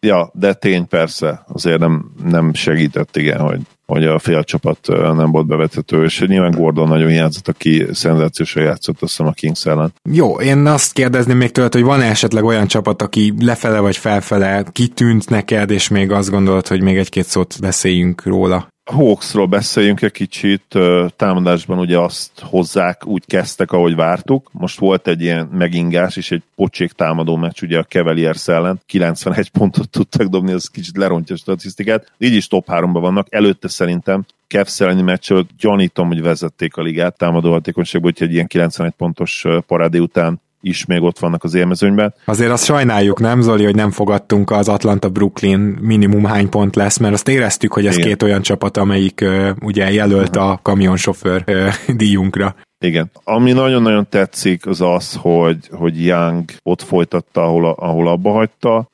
Ja, de tény persze, azért nem, nem segített, igen, hogy hogy a fél csapat nem volt bevethető, és nyilván Gordon nagyon játszott, aki szenzációsan játszott, azt hiszem a Kings ellen. Jó, én azt kérdezném még tőled, hogy van esetleg olyan csapat, aki lefele vagy felfele kitűnt neked, és még azt gondolod, hogy még egy-két szót beszéljünk róla? Hawksról beszéljünk egy kicsit, támadásban ugye azt hozzák, úgy kezdtek, ahogy vártuk. Most volt egy ilyen megingás és egy pocsék támadó meccs ugye a Cavaliers ellen. 91 pontot tudtak dobni, az kicsit lerontja a statisztikát. Így is top 3-ban vannak. Előtte szerintem Cavs elleni meccsről gyanítom, hogy vezették a ligát támadó hatékonyságban, úgyhogy egy ilyen 91 pontos parádé után is még ott vannak az élmezőnyben. Azért azt sajnáljuk, nem Zoli, hogy nem fogadtunk az Atlanta-Brooklyn minimum hány pont lesz, mert azt éreztük, hogy ez Igen. két olyan csapat, amelyik uh, ugye jelölt a kamionsofőr uh, díjunkra. Igen. Ami nagyon-nagyon tetszik, az az, hogy, hogy Young ott folytatta, ahol, ahol abba hagyta,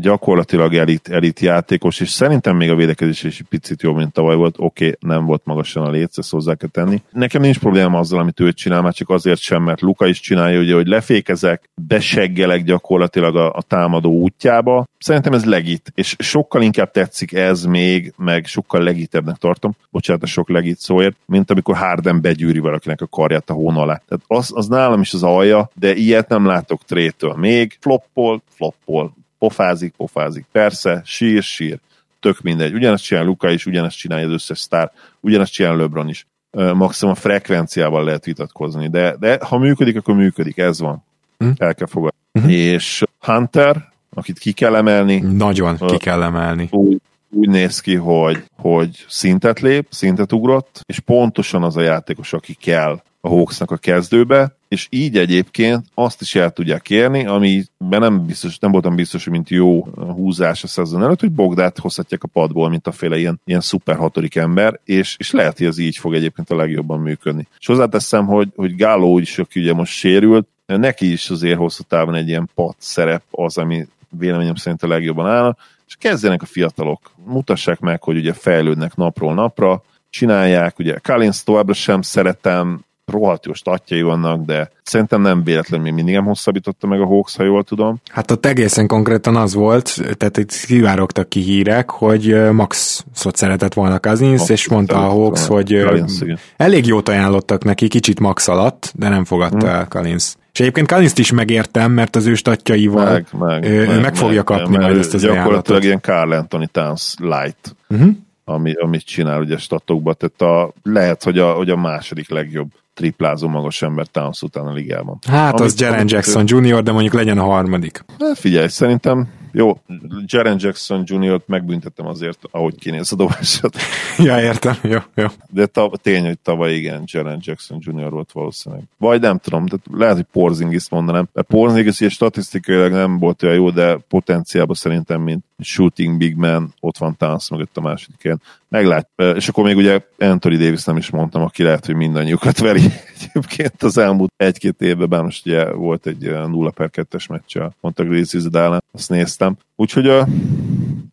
gyakorlatilag elit, elit játékos, és szerintem még a védekezés is picit jobb, mint tavaly volt. Oké, okay, nem volt magasan a léc, ezt hozzá kell tenni. Nekem nincs probléma azzal, amit ő csinál, már csak azért sem, mert Luka is csinálja, ugye, hogy lefékezek, beseggelek gyakorlatilag a, a támadó útjába. Szerintem ez legit, és sokkal inkább tetszik ez még, meg sokkal legitebbnek tartom, bocsánat a sok legit szóért, mint amikor Harden begyűri valakinek a karját a hón. Tehát az, az nálam is az alja, de ilyet nem látok trétől. Még floppol, floppol, pofázik, pofázik. Persze, sír, sír. Tök mindegy. Ugyanezt csinál Luka is, ugyanezt csinálja az összes sztár, ugyanezt csinál LeBron is. Maximum a frekvenciával lehet vitatkozni, de, de ha működik, akkor működik, ez van. Hm? El kell fogadni. Hm? És Hunter, akit ki kell emelni. Nagyon ki kell emelni. Úgy, úgy néz ki, hogy, hogy szintet lép, szintet ugrott, és pontosan az a játékos, aki kell a Hawksnak a kezdőbe, és így egyébként azt is el tudják kérni, ami nem, biztos, nem voltam biztos, hogy mint jó húzás a szezon előtt, hogy Bogdát hozhatják a padból, mint a féle ilyen, ilyen szuper hatodik ember, és, és lehet, hogy ez így fog egyébként a legjobban működni. És hozzáteszem, hogy, hogy Gáló is, aki ugye most sérült, neki is azért hosszú távon egy ilyen pat szerep az, ami véleményem szerint a legjobban áll, és kezdjenek a fiatalok, mutassák meg, hogy ugye fejlődnek napról napra, csinálják, ugye Collins továbbra sem szeretem, rohadt jó statjai vannak, de szerintem nem véletlenül még mindig nem hosszabbította meg a Hawks, ha jól tudom. Hát ott egészen konkrétan az volt, tehát itt kivárogtak ki hírek, hogy Maxot szeretett volna Cousins, Max és mondta a Hawks, hogy Collins, elég jót ajánlottak neki, kicsit Max alatt, de nem fogadta hmm. el Collins. És egyébként collins is megértem, mert az ő statjaival meg, meg, ő meg, meg fogja kapni meg, majd ezt az Gyakorlatilag ajánlatot. ilyen Carl Anthony Towns light. Uh-huh ami, amit csinál ugye statokban, tehát a, lehet, hogy a, hogy a második legjobb triplázó magas ember Towns után a ligában. Hát amit, az Jaren Jackson ő... Jr., de mondjuk legyen a harmadik. Hát figyelj, szerintem jó, Jaren Jackson Jr.-t megbüntettem azért, ahogy kinéz a dobását. ja, értem, jó, jó. De ta, tény, hogy tavaly igen, Jaren Jackson Jr. volt valószínűleg. Vagy nem tudom, tehát lehet, hogy Porzingis mondanám. Porzingis ilyen statisztikailag nem volt olyan jó, de potenciálban szerintem, mint shooting big man, ott van Towns mögött a másodikén. Meglát. És akkor még ugye Anthony Davis nem is mondtam, aki lehet, hogy mindannyiukat veri egyébként az elmúlt egy-két évben, bár most ugye volt egy 0 per 2-es meccs a Monta Grizzlies ellen, azt néztem. Úgyhogy a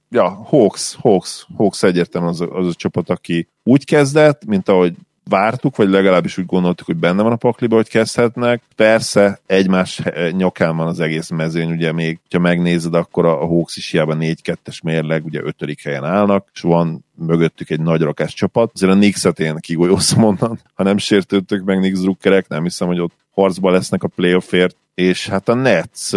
ja, Hawks, Hawks, Hawks egyértelműen az, az a csapat, aki úgy kezdett, mint ahogy vártuk, vagy legalábbis úgy gondoltuk, hogy benne van a pakliba, hogy kezdhetnek. Persze egymás nyakán van az egész mezőny, ugye még, ha megnézed, akkor a Hawks is hiába 4-2-es mérleg, ugye ötödik helyen állnak, és van mögöttük egy nagy rakás csapat. Azért a Knicks-et én kigolyózom onnan, ha nem sértődtök meg Knicks drukkerek, nem hiszem, hogy ott harcba lesznek a playoffért, és hát a Nets,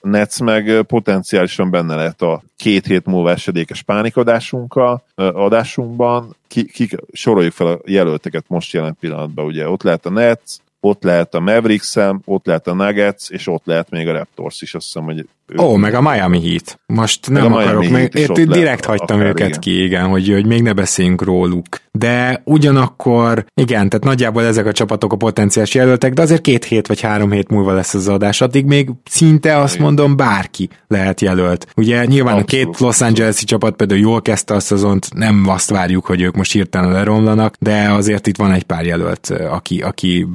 Nets meg potenciálisan benne lehet a két hét múlva esedékes pánikadásunkkal, adásunkban. Ki, ki, soroljuk fel a jelölteket most jelen pillanatban, ugye ott lehet a Nets, ott lehet a mavericks ott lehet a Nuggets, és ott lehet még a Raptors is, azt hiszem, hogy Ó, meg a Miami Heat. Most nem meg akarok, meg, ért, direkt hagytam akár, őket igen. ki, igen, hogy, hogy még ne beszéljünk róluk. De ugyanakkor, igen, tehát nagyjából ezek a csapatok a potenciális jelöltek, de azért két hét vagy három hét múlva lesz az adás, addig még szinte azt igen. mondom, bárki lehet jelölt. Ugye nyilván abszolút, a két Los Angeles-i csapat például jól kezdte a szezont, nem azt várjuk, hogy ők most hirtelen leromlanak, de azért itt van egy pár jelölt, aki, aki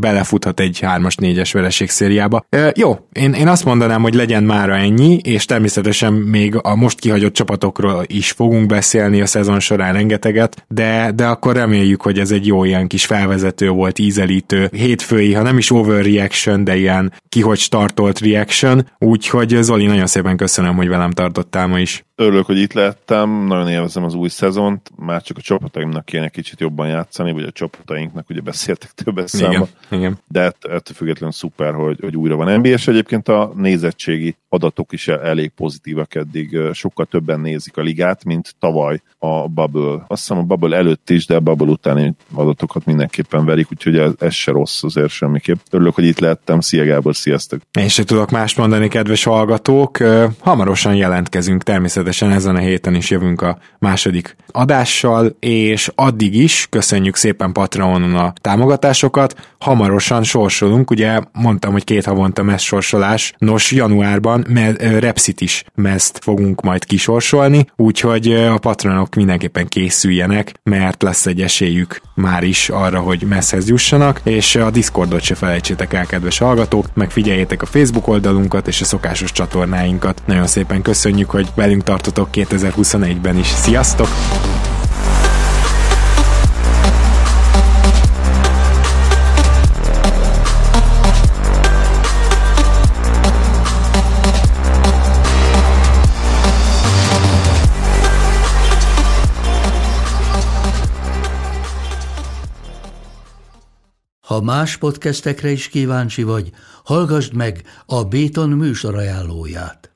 belefuthat egy hármas, négyes vereség szériába. E, jó, én, én azt mondanám, hogy legyen már mára ennyi, és természetesen még a most kihagyott csapatokról is fogunk beszélni a szezon során rengeteget, de, de akkor reméljük, hogy ez egy jó ilyen kis felvezető volt, ízelítő, hétfői, ha nem is overreaction, de ilyen kihogy startolt reaction, úgyhogy Zoli, nagyon szépen köszönöm, hogy velem tartottál ma is. Örülök, hogy itt lettem, nagyon élvezem az új szezont, már csak a csapataimnak kéne kicsit jobban játszani, vagy a csapatainknak, ugye beszéltek többet számba. Igen. De ettől függetlenül szuper, hogy, hogy újra van NBA, és egyébként a nézettségi adatok is elég pozitívak eddig, sokkal többen nézik a ligát, mint tavaly a Bubble. Azt hiszem a Bubble előtt is, de a Bubble utáni adatokat mindenképpen verik, úgyhogy ez, ez se rossz azért semmiképp. Örülök, hogy itt lehettem. Szia Gábor, sziasztok! Én se tudok más mondani, kedves hallgatók. Hamarosan jelentkezünk, természetesen ezen a héten is jövünk a második adással, és addig is köszönjük szépen Patreonon a támogatásokat. Hamarosan sorsolunk, ugye mondtam, hogy két havonta mez sorsolás. Nos, januárban me- Repsit is mezt fogunk majd kisorsolni, úgyhogy a patronok mindenképpen készüljenek, mert lesz egy esélyük már is arra, hogy messzhez jussanak, és a Discordot se felejtsétek el, kedves hallgatók, meg figyeljétek a Facebook oldalunkat és a szokásos csatornáinkat. Nagyon szépen köszönjük, hogy velünk tartotok 2021-ben is. Sziasztok! Ha más podcastekre is kíváncsi vagy, hallgassd meg a Béton műsor ajánlóját.